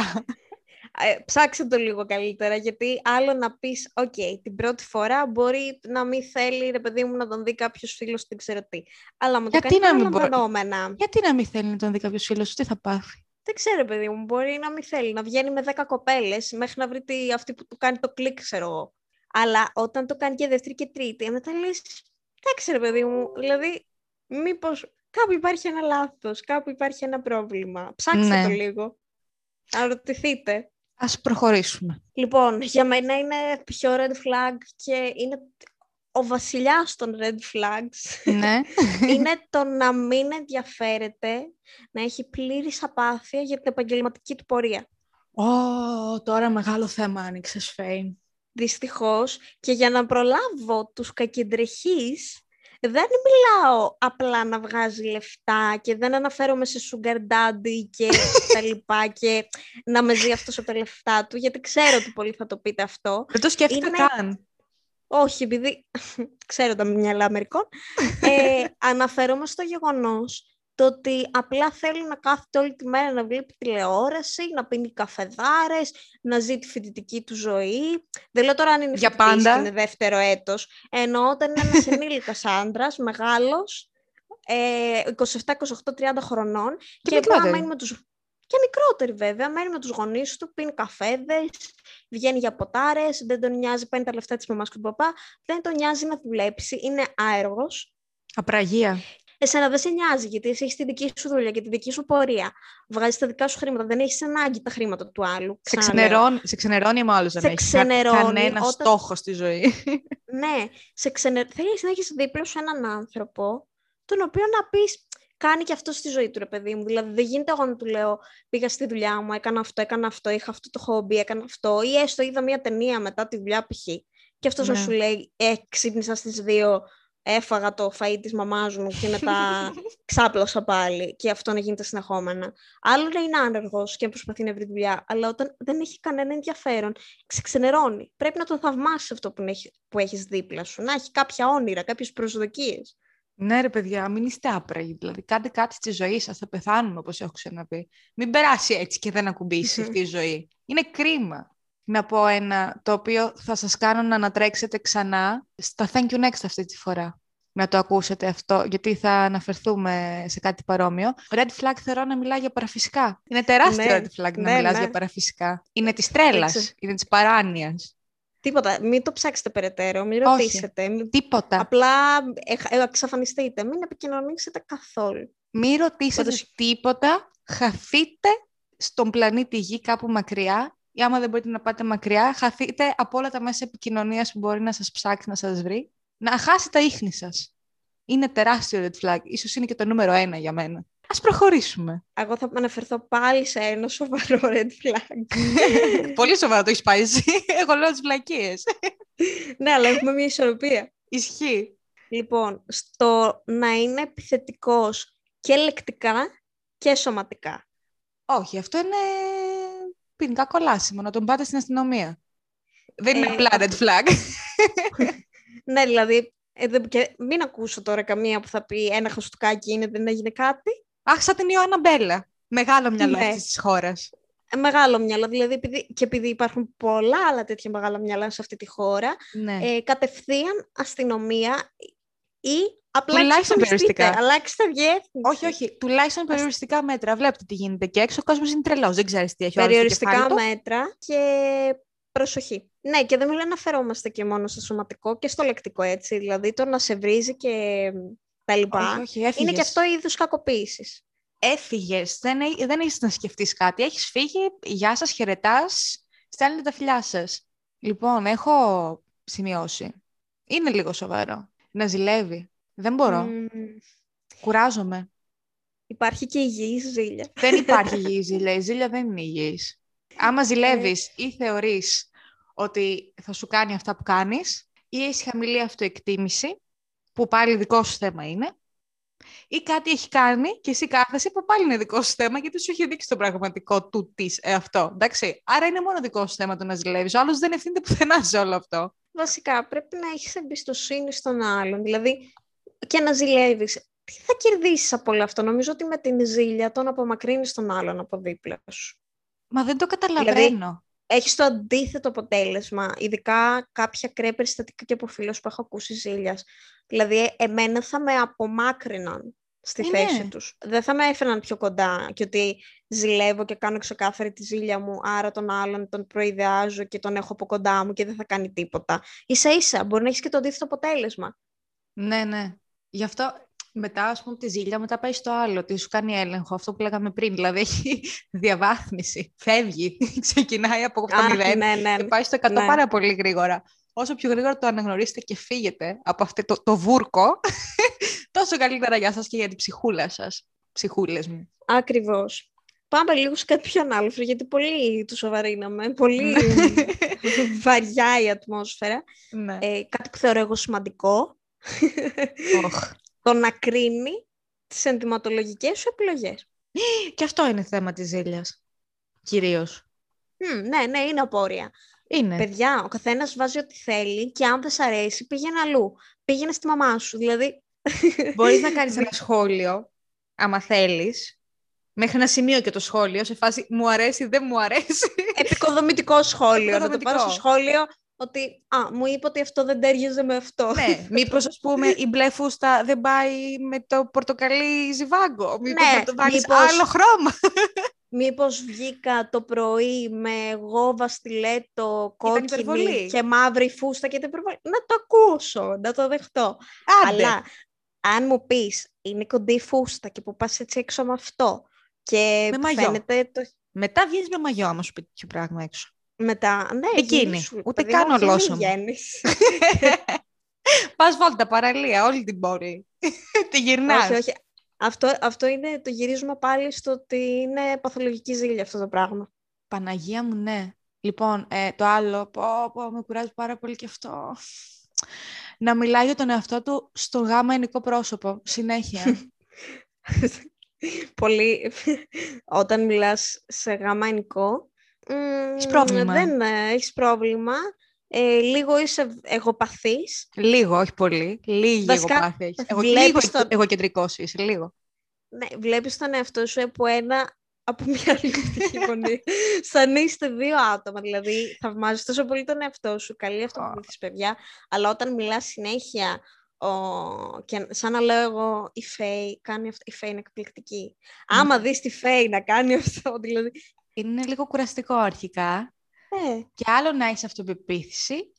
Ε, ψάξε το λίγο καλύτερα, γιατί άλλο να πεις, οκ, την πρώτη φορά μπορεί να μην θέλει, ρε παιδί μου, να τον δει κάποιος φίλος δεν ξέρω τι. Αλλά μου το Γιατί κάνει να μην μπορεί- επαναλαμβανόμενα. Γιατί να μην θέλει να τον δει κάποιος φίλος σου, τι θα πάθει; Δεν ξέρω, παιδί μου, μπορεί να μην θέλει να βγαίνει με 10 κοπέλες μέχρι να βρει τη, αυτή που του κάνει το κλικ, ξέρω εγώ. Αλλά όταν το κάνει και δεύτερη και τρίτη, μετά λες, εντάξει, ρε παιδί μου, δηλαδή, μήπως κάπου υπάρχει ένα λάθος, κάπου υπάρχει ένα πρόβλημα. Ψάξτε Ναι. το λίγο. Αναρωτηθείτε. Ας προχωρήσουμε. Λοιπόν, για μένα είναι πιο red flag και είναι ο βασιλιάς των red flags. ναι. είναι το να μην ενδιαφέρεται, να έχει πλήρης απάθεια για την επαγγελματική του πορεία. Ω, τώρα μεγάλο θέμα άνοιξες, Φέιν. Δυστυχώς, και για να προλάβω τους κακεντρεχείς, δεν μιλάω απλά να βγάζει λεφτά και δεν αναφέρομαι σε sugar daddy και τα λοιπά και να με ζει αυτός από τα λεφτά του, γιατί ξέρω ότι πολλοί θα το πείτε αυτό. Δεν το σκέφτηκα Είναι- καν. Όχι, επειδή ξέρω τα μυαλά μερικών. Ε, αναφέρομαι στο γεγονός το ότι απλά θέλει να κάθεται όλη τη μέρα να βλέπει τηλεόραση, να πίνει καφεδάρες, να ζει τη φοιτητική του ζωή. Δεν λέω τώρα αν είναι Για φοιτητής πάντα. και είναι δεύτερο έτος. Ενώ όταν είναι ένας ενήλικας άντρας, μεγάλος, ε, 27-28-30 χρονών Και και, απλά μικρότεροι. μένει με τους... Και μικρότεροι βέβαια, μένει με τους γονείς του, πίνει καφέδες, βγαίνει για ποτάρες, δεν τον νοιάζει, παίρνει τα λεφτά της μαμάς και του παπά, δεν τον νοιάζει να δουλέψει, είναι άεργος. Απραγία. Εσένα δεν σε νοιάζει, γιατί εσύ έχεις τη δική σου δουλειά και τη δική σου πορεία. Βγάζεις τα δικά σου χρήματα, δεν έχεις ανάγκη τα χρήματα του άλλου. Σε Ξαναλέω. ξενερώνει, σε ξενερώνει μάλλον δεν Σε έχεις ξενερώνει κανένα όταν- στόχο στη ζωή; Ναι, σε ξενε... θέλεις να έχεις δίπλα σου έναν άνθρωπο, τον οποίο να πεις, κάνει και αυτό στη ζωή του, ρε παιδί μου. Δηλαδή, δεν γίνεται εγώ να του λέω, πήγα στη δουλειά μου, έκανα αυτό, έκανα αυτό, είχα αυτό το χόμπι, έκανα αυτό, ή έστω είδα μια ταινία μετά τη δουλειά π.χ. Και αυτός να Ναι. σου λέει, ε, ξύπνησα στις δύο, έφαγα το φαΐ της μαμάς μου και μετά ξάπλωσα πάλι και αυτό να γίνεται συνεχόμενα. Άλλο να είναι άνεργος και να προσπαθεί να βρει δουλειά, αλλά όταν δεν έχει κανένα ενδιαφέρον, σε ξενερώνει. Πρέπει να τον θαυμάσεις αυτό που, έχει, που έχεις δίπλα σου, να έχει κάποια όνειρα, κάποιες προσδοκίες. ναι, ρε παιδιά, μην είστε άπραγοι. Δηλαδή, κάντε κάτι στη ζωή σας. Θα πεθάνουμε, όπως έχω ξαναπεί. Μην περάσει έτσι και δεν ακουμπήσει αυτή η ζωή. Είναι κρίμα. Να πω ένα το οποίο θα σας κάνω να ανατρέξετε ξανά στα Thank You Next αυτή τη φορά. Να το ακούσετε αυτό, γιατί θα αναφερθούμε σε κάτι παρόμοιο. Red flag θεωρώ να μιλάει για παραφυσικά. Είναι τεράστιο Ναι, red flag να ναι, μιλάς ναι. για παραφυσικά. Είναι της τρέλας, Έτσι. είναι της παράνοιας. Τίποτα, μην το ψάξετε περαιτέρω, μην Όχι. ρωτήσετε. μην- Τίποτα. Απλά ε, ε, εξαφανιστείτε, μην επικοινωνήσετε καθόλου. Μην ρωτήσετε Πάντως- τίποτα, χαθείτε στον πλανήτη Γη κάπου μακριά ή άμα δεν μπορείτε να πάτε μακριά, χαθείτε από όλα τα μέσα επικοινωνίας που μπορεί να σας ψάξει να σας βρει, να χάσετε τα ίχνη σας. Είναι τεράστιο red flag, ίσως είναι και το νούμερο ένα για μένα. Ας προχωρήσουμε. Εγώ θα αναφερθώ πάλι σε ένα σοβαρό red flag. Πολύ σοβαρά το έχεις πάει εσύ. Εγώ λέω τις βλακίες. ναι, αλλά έχουμε μια ισορροπία. Ισχύει. Λοιπόν, στο να είναι επιθετικός και λεκτικά και σωματικά. Όχι, αυτό είναι ποινικά κολάσιμο, να τον πάτε στην αστυνομία. Δεν είναι Ε, απλά red flag. Ναι, δηλαδή, ε, δεν- και μην ακούσω τώρα καμία που θα πει ένα χαστούκάκι είναι, δεν έγινε κάτι. Αχ, σαν την Ιωάννα Μπέλα. Μεγάλο μυαλό Ναι. αυτής της χώρας. Ε, Μεγάλο μυαλό, δηλαδή επειδή, και επειδή υπάρχουν πολλά άλλα τέτοια μεγάλα μυαλά σε αυτή τη χώρα, Ναι. ε, κατευθείαν αστυνομία ή απλά Τουλάχιστον εξαφανιστείτε, περιοριστικά. αλλάξτε διεύθυνση. όχι, όχι. Τουλάχιστον περιοριστικά μέτρα. Βλέπετε τι γίνεται και έξω. Ο κόσμος είναι τρελός. Δεν ξέρεις τι έχει ο άλλος στο Περιοριστικά κεφάλι του. μέτρα και προσοχή. Ναι, και δεν μιλάω να φερόμαστε και μόνο στο σωματικό και στο λεκτικό έτσι. Δηλαδή το να σε βρίζει και τα λοιπά. Όχι, όχι, είναι και αυτό είδους κακοποίησης. Έφυγες. Δεν, δεν έχεις να σκεφτείς κάτι. Έχεις φύγει. Γεια σας, χαιρετάς. Στέλνετε τα φιλιά σας. Λοιπόν, έχω σημειώσει. Είναι λίγο σοβαρό. Να ζηλεύει. Δεν μπορώ. Κουράζομαι. Υπάρχει και υγιής ζήλια. Δεν υπάρχει υγιής ζήλια. Η ζήλια δεν είναι υγιής. Άμα ζηλεύεις ή θεωρείς ότι θα σου κάνει αυτά που κάνεις ή έχεις χαμηλή αυτοεκτίμηση, που πάλι δικό σου θέμα είναι, ή κάτι έχει κάνει και εσύ κάθεσαι που πάλι είναι δικό σου θέμα γιατί σου έχει δείξει το πραγματικό του της αυτό. Εντάξει. Άρα είναι μόνο δικό σου θέμα το να ζηλεύεις. Ο άλλος δεν ευθύνεται πουθενά σε όλο αυτό. Βασικά πρέπει να έχεις εμπιστοσύνη στον άλλον. Δηλαδή και να ζηλεύεις. Τι θα κερδίσεις από όλο αυτό; Νομίζω ότι με την ζήλια τον απομακρύνεις τον άλλον από δίπλα σου. Μα δεν το καταλαβαίνω. Δηλαδή, έχεις το αντίθετο αποτέλεσμα. Ειδικά κάποια κρέα περιστατικά και από φίλους που έχω ακούσει ζήλιας. Δηλαδή, εμένα θα με απομάκρυναν στη ε, θέση ναι. τους. Δεν θα με έφεραν πιο κοντά και ότι ζηλεύω και κάνω ξεκάθαρη τη ζήλια μου, άρα τον άλλον τον προειδεάζω και τον έχω από κοντά μου και δεν θα κάνει τίποτα. Ίσα ίσα, μπορεί να έχεις και το αντίθετο αποτέλεσμα. Ναι, ναι. Γι' αυτό μετά, ας πούμε, τη ζήλια, μετά πάει στο άλλο, τι σου κάνει έλεγχο, αυτό που λέγαμε πριν. Δηλαδή, έχει διαβάθμιση, φεύγει, ξεκινάει από το μηδέν ναι, ναι, και πάει στο 100 ναι. πάρα πολύ γρήγορα. Όσο πιο γρήγορα το αναγνωρίσετε και φύγετε από αυτό το, το βούρκο, τόσο καλύτερα για σας και για την ψυχούλα σας, ψυχούλες μου. Ακριβώς. Πάμε λίγο σε κάτι πιο ανάλογο, γιατί πολύ του σοβαρήναμε, πολύ βαριά η ατμόσφαιρα. Ναι. Ε, κάτι που θεωρώ εγώ σημαντικό. Oh το να κρίνει τις ενδυματολογικές σου επιλογές. Και αυτό είναι θέμα της ζήλιας, κυρίως. ναι, ναι, είναι απόρρια. Είναι. Παιδιά, ο καθένας βάζει ό,τι θέλει και αν δεν σ' αρέσει πήγαινε αλλού. Πήγαινε στη μαμά σου, δηλαδή... Μπορείς να κάνεις ένα σχόλιο, άμα θέλεις, μέχρι ένα σημείο και το σχόλιο, σε φάση μου αρέσει, δεν μου αρέσει. Επικοδομητικό σχόλιο. να το πάρω στο σχόλιο, ότι α, μου είπε ότι αυτό δεν τέριαζε με αυτό. Ναι, μήπως ας πούμε η μπλε φούστα δεν πάει με το πορτοκαλί ζιβάγκο; Μήπως ναι, να το βάλεις μήπως, άλλο χρώμα; Μήπως βγήκα το πρωί με γόβα στιλέτο κόκκινη και μαύρη φούστα και την υπερβολή. Να το ακούσω, να το δεχτώ. Άντε. Αλλά αν μου πεις είναι κοντή φούστα και που πας έτσι έξω με αυτό και με φαίνεται το... Μετά βγεις με μαγιό άμα σου πει τέτοιο πράγμα έξω. Μετά, ναι, Εκείνη. Γύρω Ούτε καν ολόσωμο. Πας βόλτα παραλία, όλη την πόλη. Τη γυρνάς. Όχι, όχι. Αυτό, αυτό είναι το γυρίζουμε πάλι στο ότι είναι παθολογική ζήλια αυτό το πράγμα. Παναγία μου, ναι. Λοιπόν, ε, το άλλο, πω, πω, με κουράζει πάρα πολύ και αυτό. Να μιλάει για τον εαυτό του στο γάμα ενικό πρόσωπο, συνέχεια. πολύ. Όταν μιλάς σε γάμα ενικό, Έχεις πρόβλημα. Δεν ε, έχεις πρόβλημα. Ε, λίγο είσαι εγωπαθής. Λίγο, όχι πολύ. Λίγη Βασικά, εγωπάθεια έχεις. Εγώ, λίγο τον... εγωκεντρικός είσαι, λίγο. Ναι, βλέπεις τον εαυτό σου από ένα από μια άλλη γωνία. Σαν είστε δύο άτομα. Δηλαδή, θαυμάζεις τόσο πολύ τον εαυτό σου. Καλή αυτό που oh. παιδιά. Αλλά όταν μιλάς συνέχεια ο... και σαν να λέω εγώ η Φέη κάνει αυτό. Η Φέη είναι εκπληκτική. Mm. Άμα δεις τη Φέη να κάνει αυτό, δηλαδή είναι λίγο κουραστικό αρχικά. Ε. Και άλλο να έχεις αυτοπεποίθηση,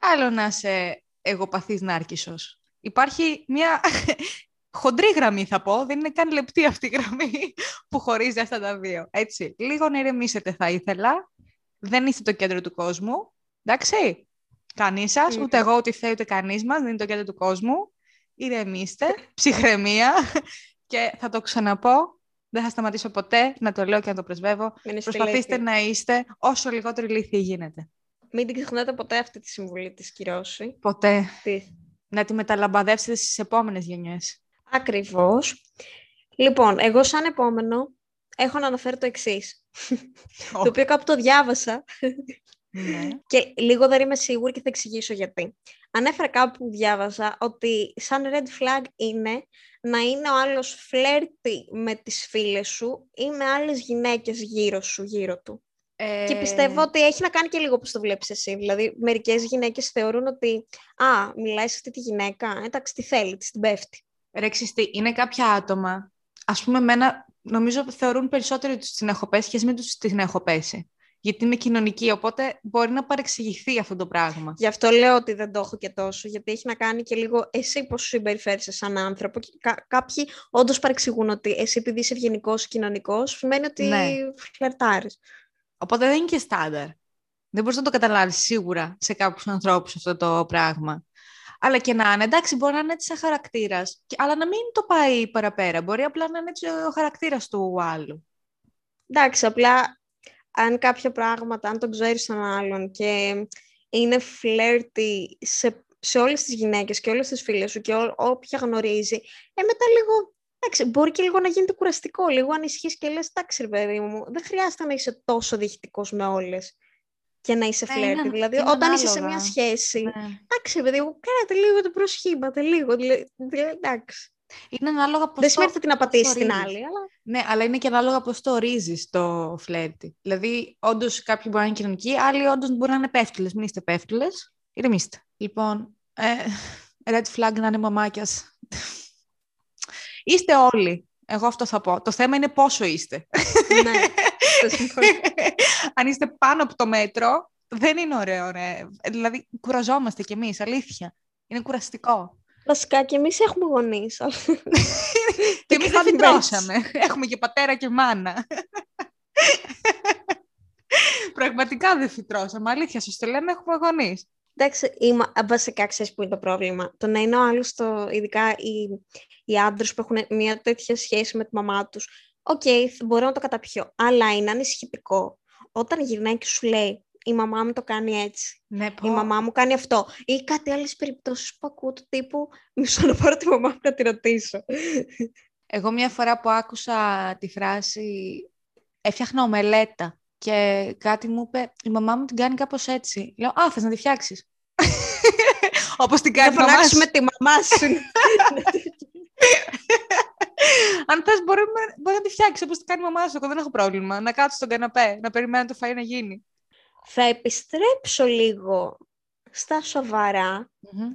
άλλο να είσαι εγωπαθής νάρκισσος. Υπάρχει μια χοντρή γραμμή θα πω, δεν είναι καν λεπτή αυτή η γραμμή που χωρίζει αυτά τα δύο. Έτσι, λίγο να ηρεμήσετε θα ήθελα. Δεν είστε το κέντρο του κόσμου, εντάξει. Κανείς σας, ούτε εγώ, ούτε θέλει, ούτε κανείς μας, δεν είναι το κέντρο του κόσμου. Ηρεμήστε, ψυχραιμία και θα το ξαναπώ, δεν θα σταματήσω ποτέ να το λέω και να το πρεσβεύω. Προσπαθήστε να είστε όσο λιγότερο ηλίθιοι γίνεται. Μην την ξεχνάτε ποτέ αυτή τη συμβουλή της Κυρώση. Ποτέ. Να τη μεταλαμπαδεύσετε στις επόμενες γενιές. Ακριβώς. Λοιπόν, εγώ σαν επόμενο έχω να αναφέρω το εξής. το οποίο κάπου το διάβασα. Ναι. και λίγο δεν είμαι σίγουρη και θα εξηγήσω γιατί. Ανέφερα κάπου που διάβασα ότι σαν red flag είναι να είναι ο άλλος φλερτι με τις φίλες σου ή με άλλες γυναίκες γύρω σου, γύρω του. Και ε, πιστεύω ότι έχει να κάνει και λίγο πώς το βλέπεις εσύ. Δηλαδή, μερικές γυναίκες θεωρούν ότι «Α, μιλάει σε αυτή τη γυναίκα, εντάξει, τι θέλει, τι την πέφτει». Ρε, είναι κάποια άτομα, ας πούμε, μένα, νομίζω θεωρούν περισσότερο ότι την έχω πέσει και μην τους την έχω πέσει. Γιατί είναι κοινωνική, οπότε μπορεί να παρεξηγηθεί αυτό το πράγμα. Γι' αυτό λέω ότι δεν το έχω και τόσο, γιατί έχει να κάνει και λίγο εσύ πώς σου συμπεριφέρεσαι σαν άνθρωπο. Και κά- κάποιοι όντως παρεξηγούν ότι εσύ επειδή είσαι ευγενικός κοινωνικός, σημαίνει ότι Ναι. φλερτάρεις. Οπότε δεν είναι και στάνταρ. Δεν μπορείς να το καταλάβεις σίγουρα σε κάποιους ανθρώπους αυτό το πράγμα. Αλλά και να είναι, εντάξει, μπορεί να είναι έτσι σαν χαρακτήρας, αλλά να μην το πάει παραπέρα. Μπορεί απλά να είναι έτσι ο χαρακτήρας του άλλου. Εντάξει, απλά αν κάποια πράγματα, αν το ξέρεις τον άλλον και είναι φλερτι σε, σε όλες τις γυναίκες και όλες τις φίλες σου και ό, όποια γνωρίζει, ε, μετά λίγο, εντάξει, μπορεί και λίγο να γίνεται κουραστικό, λίγο ανησυχείς και λες, εντάξει ρε παιδί μου, δεν χρειάζεται να είσαι τόσο διχτικός με όλες και να είσαι Ναι, φλερτι. είναι- δηλαδή, είναι όταν είσαι σε ανάλογα. μια σχέση, Ναι. εντάξει ρε παιδί μου, κάνατε λίγο το προσχήματα, λίγο, δηλαδή, δηλαδή, εντάξει. Είναι ανάλογα πώς Δεν το- σημαίνει ότι την απατήσεις το την ορίζεις. άλλη, αλλά Ναι, αλλά είναι και ανάλογα πώς το ορίζεις το φλερτι. Δηλαδή, όντως κάποιοι μπορεί να είναι κοινωνικοί, άλλοι όντως μπορεί να είναι πέφτυλε. Μην είστε πέφτυλε. Ηρεμήστε. Λοιπόν, ε, red flag να είναι μαμάκιας. είστε όλοι. Εγώ αυτό θα πω. Το θέμα είναι πόσο είστε. ναι, το συμφωνώ. Αν είστε πάνω από το μέτρο, δεν είναι ωραίο. Ρε. Δηλαδή, κουραζόμαστε κι εμείς, αλήθεια. Είναι κουραστικό. Βασικά και εμείς έχουμε γονείς. αλλά- Και εμείς δεν κάνουμε φυτρώσαμε. Έχουμε και πατέρα και μάνα. Πραγματικά δεν φυτρώσαμε. Αλήθεια, σας το λέμε, έχουμε γονείς. Εντάξει, είμα, βασικά ξέρεις που είναι το πρόβλημα. Το να είναι ο άλλος, το, ειδικά οι, οι άντρες που έχουν μια τέτοια σχέση με τη μαμά τους, οκ, θα μπορώ να το καταπιώ, αλλά είναι ανησυχητικό. Όταν γυρνάει και σου λέει, η μαμά μου το κάνει έτσι, Ναι, η μαμά μου κάνει αυτό, ή κάτι άλλες περιπτώσεις που ακούω του τύπου, μισό να πάρω τη μαμά μου να τη ρωτήσω. Εγώ μια φορά που άκουσα τη φράση «Έφτιαχνα ομελέτα» και κάτι μου είπε «Η μαμά μου την κάνει κάπως έτσι». Λέω «Α, θες να τη φτιάξεις». Όπως την Θα κάνει η μαμά σου. φωνάξουμε τη μαμά σου. Αν θες μπορεί, μπορεί να τη φτιάξεις όπως την κάνει η μαμά σου. Εγώ δεν έχω πρόβλημα. Να κάτσω στον καναπέ, να περιμένω το φαΐ να γίνει. Θα επιστρέψω λίγο στα σοβαρά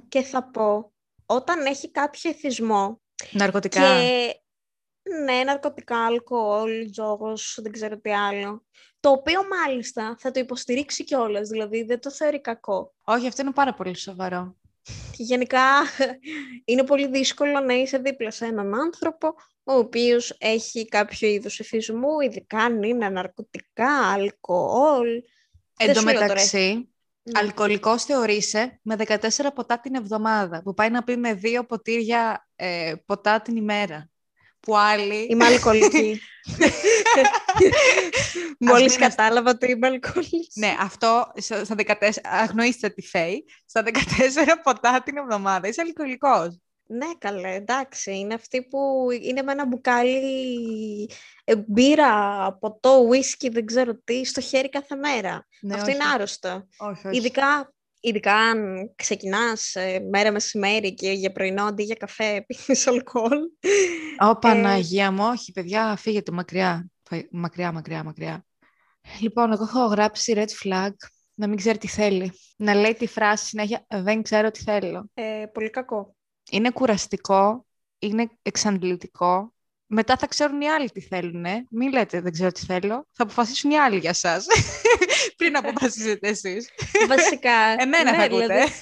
και θα πω, όταν έχει κάποιο εθισμό Ναρκωτικά. και ναι, ναρκωτικά, αλκοόλ, τζόγος, δεν ξέρω τι άλλο, το οποίο μάλιστα θα το υποστηρίξει κιόλας, δηλαδή δεν το θεωρεί κακό. Όχι, αυτό είναι πάρα πολύ σοβαρό. Και γενικά είναι πολύ δύσκολο να είσαι δίπλα σε έναν άνθρωπο ο οποίος έχει κάποιο είδους εθισμού, ειδικά αν είναι ναρκωτικά, αλκοόλ. Εν Δεν τω σου λέω τώρα, μεταξύ, Ναι. αλκοολικός θεωρείσαι με 14 ποτά την εβδομάδα, που πάει να πει με δύο ποτήρια ε, ποτά την ημέρα. Που άλλοι... Είμαι αλκοολική. Μόλις μην ασ- κατάλαβα ότι είμαι αλκοολική. Ναι, αυτό στα στα 14, αγνοήστε τη ΦΕΗ, στα 14 ποτά την εβδομάδα. Είσαι αλκοολικός. Ναι, καλέ, εντάξει. Είναι αυτή που είναι με ένα μπουκάλι ε, μπύρα, ποτό, ουίσκι, δεν ξέρω τι, στο χέρι κάθε μέρα. Ναι, Αυτό όχι. είναι άρρωστο. Όχι, όχι. Ειδικά, ειδικά αν ξεκινάς ε, μέρα μεσημέρι και για πρωινό αντί για καφέ πίνεις αλκοόλ. Ω, Παναγία μου, όχι, παιδιά, φύγετε μακριά. Φα- Μακριά, μακριά, μακριά. Λοιπόν, εγώ έχω γράψει red flag, να μην ξέρει τι θέλει. Να λέει τη φράση συνέχεια, δεν ξέρω τι θέλω. Ε, πολύ κακό. Είναι κουραστικό, είναι εξαντλητικό. Μετά θα ξέρουν οι άλλοι τι θέλουν. Μην λέτε δεν ξέρω τι θέλω. Θα αποφασίσουν οι άλλοι για σας. Πριν αποφασίσετε εσείς. Βασικά. Εμένα ναι, θα ακούτε. δηλαδή,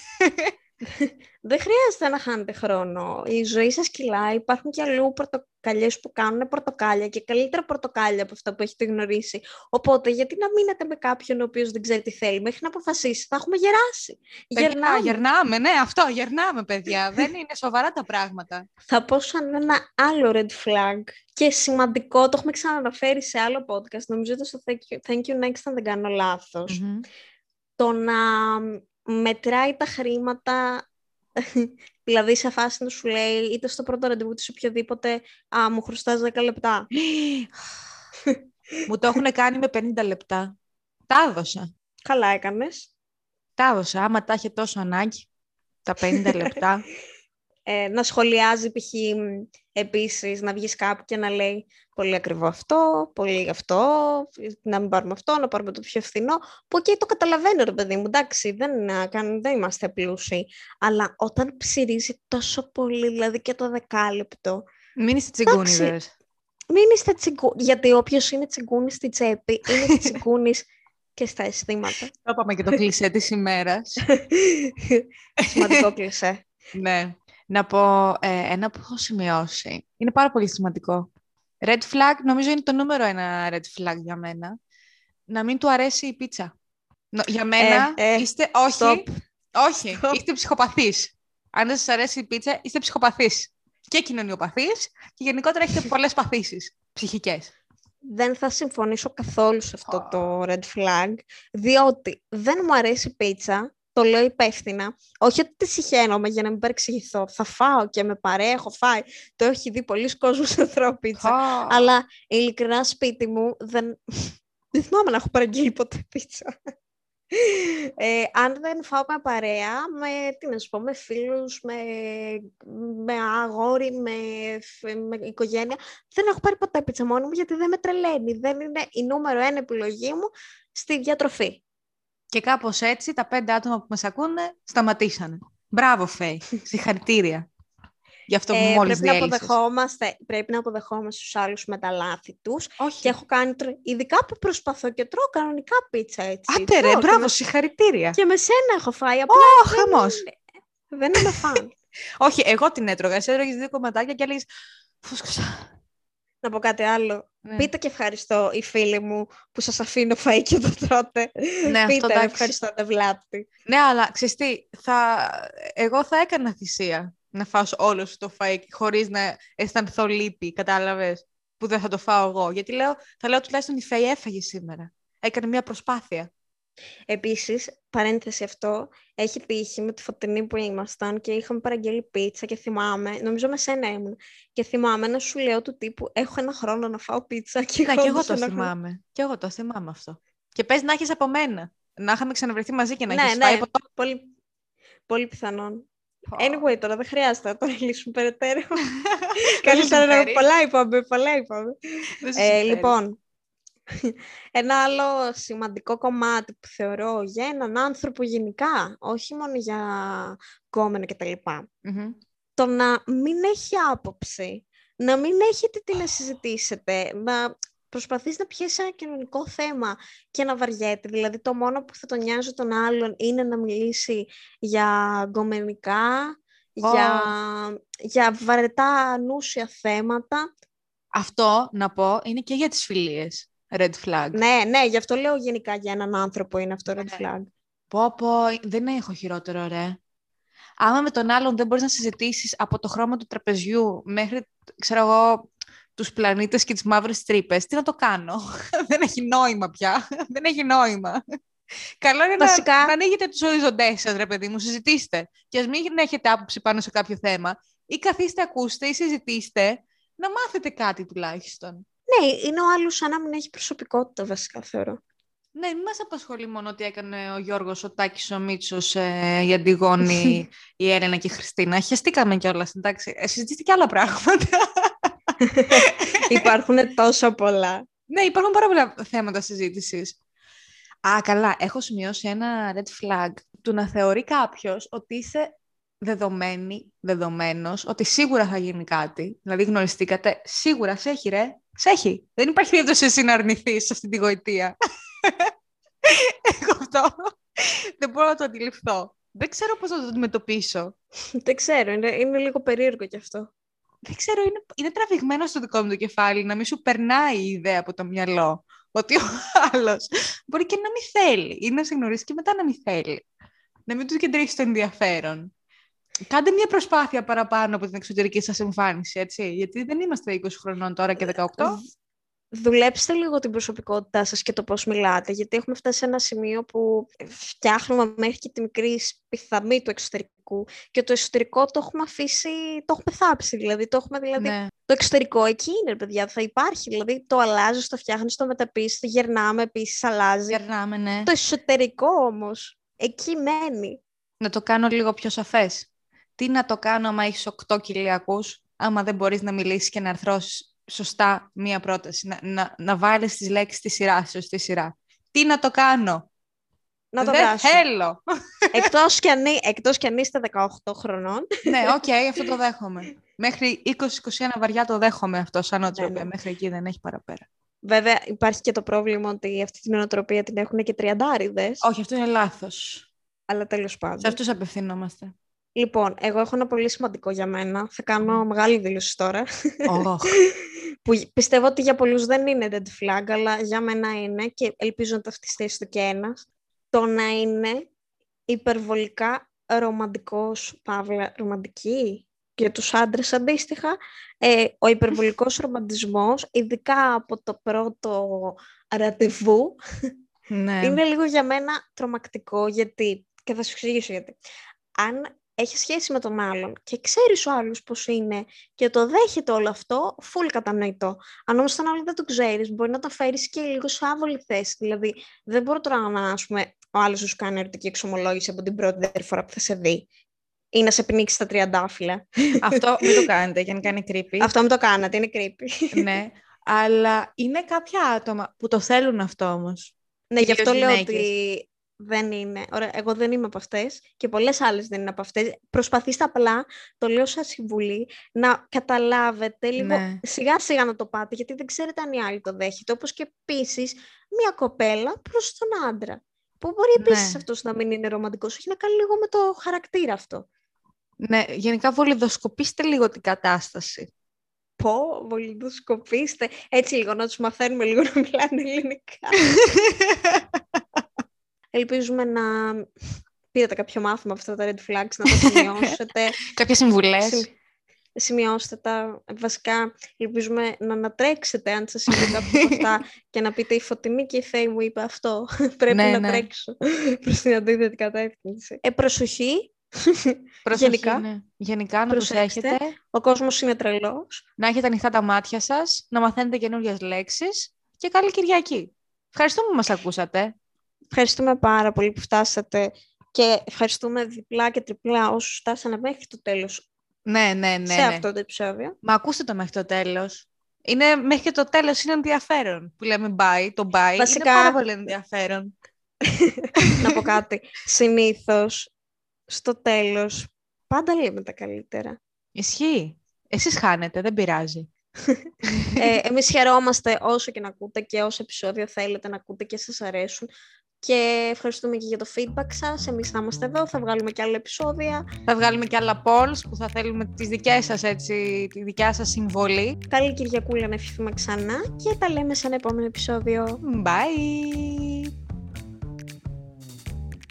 δεν χρειάζεται να χάνετε χρόνο. Η ζωή σας κυλάει. Υπάρχουν και αλλού πορτοκαλιές που κάνουν πορτοκάλια και καλύτερα πορτοκάλια από αυτά που έχετε γνωρίσει. Οπότε, γιατί να μείνετε με κάποιον ο οποίος δεν ξέρει τι θέλει, μέχρι να αποφασίσει. Θα έχουμε γεράσει. Παιδιά, Γερνάμε. γερνάμε, ναι, αυτό, γερνάμε, παιδιά. δεν είναι σοβαρά τα πράγματα. Θα πω σαν ένα άλλο red flag και σημαντικό, το έχουμε ξαναναφέρει σε άλλο podcast, νομίζω ότι στο Thank you, thank you Next αν δεν κάνω λάθος. Μμμ. Το να μετράει τα χρήματα, δηλαδή σε φάση να σου λέει είτε στο πρώτο ραντεβού της οποιοδήποτε, α, μου χρωστάς 10 λεπτά. Μου το έχουν κάνει με 50 λεπτά. Τα έδωσα. Καλά έκανες. Τα έδωσα. Άμα τα είχε τόσο ανάγκη, τα 50 λεπτά. Ε, να σχολιάζει π.χ. μ, επίσης να βγεις κάπου και να λέει πολύ ακριβό αυτό, πολύ αυτό, να μην πάρουμε αυτό, να πάρουμε το πιο φθηνό. Που εκεί το καταλαβαίνω ρε παιδί μου, εντάξει, δεν, α, καν- δεν είμαστε πλούσιοι. Αλλά όταν ψηρίζει τόσο πολύ, δηλαδή και το δεκάλεπτο, Μην είστε τσιγκούνιδες. μην είστε τσιγκού... Γιατί όποιος είναι τσιγκούνης στη τσέπη, είναι τσιγκούνης και στα αισθήματα. Το είπαμε και το κλισέ της ημέρας. Σημαντικό κλισέ. ναι. Να πω ε, ένα που έχω σημειώσει. Είναι πάρα πολύ σημαντικό. Red flag, νομίζω είναι το νούμερο ένα red flag για μένα. Να μην του αρέσει η πίτσα. Για μένα Ε, ε, είστε... Όχι, stop. όχι, Stop. είστε ψυχοπαθείς. Αν δεν σας αρέσει η πίτσα, είστε ψυχοπαθείς. Και κοινωνιοπαθείς και γενικότερα έχετε πολλές παθήσεις ψυχικές. Δεν θα συμφωνήσω καθόλου σε αυτό το red flag, διότι δεν μου αρέσει η πίτσα, το λέω υπεύθυνα. Όχι ότι τη συχαίνομαι για να μην παρεξηγηθώ. Θα φάω και με παρέα έχω φάει. Το έχει δει πολλοί κόσμος να τρώω πίτσα. Αλλά ειλικρινά σπίτι μου δεν, δεν θυμάμαι να έχω παραγγείλει ποτέ πίτσα. Ε, αν δεν φάω με παρέα, με, τι να σου πω, με φίλους, με, με αγόρι, με, φ- με οικογένεια, δεν έχω πάρει ποτέ πίτσα μόνη μου γιατί δεν με τρελαίνει. Δεν είναι η νούμερο ένα επιλογή μου στη διατροφή. Και κάπως έτσι τα πέντε άτομα που μας ακούνε σταματήσανε. Μπράβο, Φέη. Συγχαρητήρια. Για αυτό που Ε, μόλις πρέπει, να διέλυσες. αποδεχόμαστε, πρέπει να αποδεχόμαστε στους άλλους με τα λάθη τους Όχι. και έχω κάνει, τρο- ειδικά που προσπαθώ και τρώω κανονικά πίτσα έτσι. Άντε ρε, Τρώω και μπράβο, με- συγχαρητήρια. Και με σένα έχω φάει. Απλά Ω, χαμός. δεν είμαι φαν. Όχι, εγώ την έτρωγα. Εσύ έτρωγες δύο κομματάκια και έλεγες φούσκωσα. να πω κάτι άλλο. Ναι. Πείτε και ευχαριστώ οι φίλοι μου που σας αφήνω φαΐ και το τρώτε. Ναι, αυτό Πείτε ρε, εντάξει. ευχαριστώ, δεν βλάπτει. Ναι, αλλά ξέρεις τι, θα... εγώ θα έκανα θυσία να φάω όλος σου το φαΐ χωρίς να αισθανθώ λύπη, κατάλαβες, που δεν θα το φάω εγώ. Γιατί λέω, θα λέω τουλάχιστον η Φέη έφαγε σήμερα. Έκανε μια προσπάθεια. Επίσης, παρένθεση αυτό, έχει τύχει με τη φωτεινή που ήμασταν και είχαμε παραγγείλει πίτσα και θυμάμαι, νομίζω με σένα ήμουν, και θυμάμαι να σου λέω του τύπου έχω ένα χρόνο να φάω πίτσα και Ναι, και εγώ όντως το ένα χρόνο. θυμάμαι. Και εγώ το θυμάμαι αυτό. Και πες να έχεις από μένα. Να είχαμε ξαναβρεθεί μαζί και να Ναι, έχεις ναι, φάει από το... πολύ, πολύ πιθανόν. Anyway, τώρα δεν χρειάζεται να το λύσουμε περαιτέρω. Καλύτερα να συμφέρει. πολλά είπαμε, πολλά είπαμε. Δεν σε Ε, συμφέρει. λοιπόν, ένα άλλο σημαντικό κομμάτι που θεωρώ για έναν άνθρωπο γενικά, όχι μόνο για κόμενο και τα λοιπά, Μμμ. το να μην έχει άποψη, να μην έχετε τι να συζητήσετε, να προσπαθείς να πιέσεις ένα κοινωνικό θέμα και να βαριέται. Δηλαδή το μόνο που θα τον νοιάζει τον άλλον είναι να μιλήσει για γκομενικά, για, για βαρετά ανούσια θέματα. Αυτό, να πω, είναι και για τις φιλίες. Red flag. Ναι, ναι, γι' αυτό λέω γενικά για έναν άνθρωπο είναι αυτό red Ναι. flag. Πω, πω, δεν έχω χειρότερο, ρε. Άμα με τον άλλον δεν μπορείς να συζητήσεις από το χρώμα του τραπεζιού μέχρι, ξέρω εγώ, τους πλανήτες και τις μαύρες τρύπες, τι να το κάνω; δεν έχει νόημα πια. δεν έχει νόημα. Καλό είναι Βασικά- να, να ανοίγετε τους οριζοντές σας, ρε παιδί μου, συζητήστε. Και ας μην έχετε άποψη πάνω σε κάποιο θέμα. Ή καθίστε, ακούστε ή συζητήστε, να μάθετε κάτι τουλάχιστον. Ναι, είναι ο άλλος σαν να μην έχει προσωπικότητα βασικά θεωρώ. Ναι, μην μας απασχολεί μόνο ότι έκανε ο Γιώργος, ο Τάκης, ο Μίτσος, ε, η Αντιγόνη, η Έρενα και η Χριστίνα. Χαιστήκαμε κιόλας, εντάξει. Ε, συζητήστε και άλλα πράγματα. Υπάρχουν τόσα πολλά. ναι, υπάρχουν πάρα πολλά θέματα συζήτησης. Α, καλά, έχω σημειώσει ένα red flag του να θεωρεί κάποιος ότι είσαι δεδομένη, δεδομένος, ότι σίγουρα θα γίνει κάτι. Δηλαδή γνωριστήκατε, σίγουρα σε έχει ρε, σε έχει. Δεν υπάρχει περίπτωση εσύ να αρνηθείς σε αυτή τη γοητεία. Εγώ αυτό δεν μπορώ να το αντιληφθώ. Δεν ξέρω πώς να το αντιμετωπίσω. Δεν ξέρω, είναι, είναι λίγο περίεργο κι αυτό. Δεν ξέρω, είναι, είναι τραβηγμένο στο δικό μου το κεφάλι να μην σου περνάει η ιδέα από το μυαλό. Ότι ο άλλος μπορεί και να μην θέλει ή να σε γνωρίσει και μετά να μην θέλει. Να μην τους κεντρήσεις το ενδιαφέρον. Κάντε μια προσπάθεια παραπάνω από την εξωτερική σας εμφάνιση, έτσι. Γιατί δεν είμαστε 20 χρονών τώρα και 18. Δουλέψτε λίγο την προσωπικότητά σας και το πώς μιλάτε, γιατί έχουμε φτάσει σε ένα σημείο που φτιάχνουμε μέχρι και τη μικρή πιθαμή του εξωτερικού και το εσωτερικό το έχουμε αφήσει, το έχουμε θάψει, δηλαδή το έχουμε δηλαδή Ναι. Το εξωτερικό εκεί είναι, παιδιά, θα υπάρχει. Δηλαδή το αλλάζεις, το φτιάχνεις, το μεταπίσει, το γερνάμε επίσης, αλλάζει. Γερνάμε, ναι. Το εσωτερικό όμως, εκεί μένει. Να το κάνω λίγο πιο σαφές. Τι να το κάνω άμα έχεις 8 κοιλιακούς, άμα δεν μπορείς να μιλήσεις και να αρθρώσεις σωστά μία πρόταση, να, να, να βάλεις τις λέξεις στη σειρά, στη σωστή σειρά. Τι να το κάνω; Να το δεν δράσω. θέλω. Εκτός κι, αν, εί- εκτός κι αν είστε 18 χρονών. ναι, οκ, αυτό το δέχομαι. Μέχρι 20-21 βαριά το δέχομαι αυτό σαν νοοτροπία. ναι. Μέχρι εκεί δεν έχει παραπέρα. Βέβαια υπάρχει και το πρόβλημα ότι αυτή την νοοτροπία την έχουν και τριαντάριδες. Όχι, αυτό είναι λάθος. Αλλά τέλος πάντων. Σε αυτούς απευθυνόμαστε. Λοιπόν, εγώ έχω ένα πολύ σημαντικό για μένα. Θα κάνω μεγάλη δήλωση τώρα. Oh. που πιστεύω ότι για πολλούς δεν είναι dead flag, αλλά για μένα είναι και ελπίζω να ταυτιστεί στο και ένας. Το να είναι υπερβολικά ρομαντικός, παύλα, ρομαντική, για τους άντρες αντίστοιχα, ε, ο υπερβολικός ρομαντισμός, ειδικά από το πρώτο ραντεβού, ναι. είναι λίγο για μένα τρομακτικό, γιατί, και θα σου εξηγήσω γιατί. Αν έχει σχέση με τον άλλον και ξέρεις ο άλλος πώς είναι και το δέχεται όλο αυτό, full κατανοητό. Αν όμως τον άλλον δεν το ξέρεις, μπορεί να το φέρεις και λίγο σε άβολη θέση. Δηλαδή, δεν μπορεί τώρα να, ας πούμε, ο άλλος σου κάνει ερωτική εξομολόγηση από την πρώτη φορά που θα σε δει ή να σε πνίξει στα τριαντάφυλλα. Αυτό μην το κάνετε, γιατί κάνει creepy. Αυτό μην το κάνετε, είναι creepy. ναι, αλλά είναι κάποια άτομα που το θέλουν αυτό όμως. Ναι, γι' αυτό λέω ότι δεν είναι. Ωραία, εγώ δεν είμαι από αυτές και πολλές άλλες δεν είναι από αυτές. Προσπαθήστε απλά, το λέω σαν συμβουλή, να καταλάβετε λίγο ναι. σιγά σιγά να το πάτε, γιατί δεν ξέρετε αν η άλλη το δέχεται. Όπως και επίσης μία κοπέλα προς τον άντρα. Που μπορεί επίσης ναι. αυτός να μην είναι ρομαντικός, όχι να κάνει λίγο με το χαρακτήρα αυτό. Ναι, γενικά βολιδοσκοπήστε λίγο την κατάσταση. Πω, βολιδοσκοπήστε. Έτσι λίγο να τους μαθαίνουμε λίγο να μιλάνε ελληνικά. Ελπίζουμε να πήρατε κάποιο μάθημα από αυτά τα red flags, να το σημειώσετε. Κάποιες συμβουλές. Σημειώστε τα. Βασικά, ελπίζουμε να ανατρέξετε αν σας συμβεί κάποιος από αυτά και να πείτε η Φωτεινή και η Θέη μου είπε αυτό. Πρέπει ναι, να ναι. τρέξω προς την αντίθετη κατεύθυνση. Ε, προσοχή, Προσοχή, Γενικά, ναι. Γενικά να προσέχετε. Ο κόσμος είναι τρελός. Να έχετε ανοιχτά τα μάτια σας, να μαθαίνετε καινούριες λέξεις και καλή Κυριακή. Ευχαριστούμε που μας ακούσατε. Ευχαριστούμε πάρα πολύ που φτάσατε και ευχαριστούμε διπλά και τριπλά όσους φτάσανε μέχρι το τέλος. Ναι, ναι, ναι. Σε ναι. αυτό το επεισόδιο. Μα ακούστε το μέχρι το τέλος. Είναι, μέχρι και το τέλος είναι ενδιαφέρον που λέμε bye, το bye Βασικά... είναι πάρα πολύ ενδιαφέρον. να πω κάτι. Συνήθως στο τέλος πάντα λέμε τα καλύτερα. Ισχύει. Εσείς χάνετε, δεν πειράζει. ε, εμείς χαιρόμαστε όσο και να ακούτε και όσο επεισόδιο θέλετε να ακούτε και σας αρέσουν. Και ευχαριστούμε και για το feedback σας. Εμείς θα είμαστε εδώ, θα βγάλουμε και άλλα επεισόδια. Θα βγάλουμε και άλλα polls που θα θέλουμε τις δικές σας, έτσι, τη δικιά σας συμβολή. Καλή Κυριακούλα να ευχηθούμε ξανά και τα λέμε σε ένα επόμενο επεισόδιο. Bye!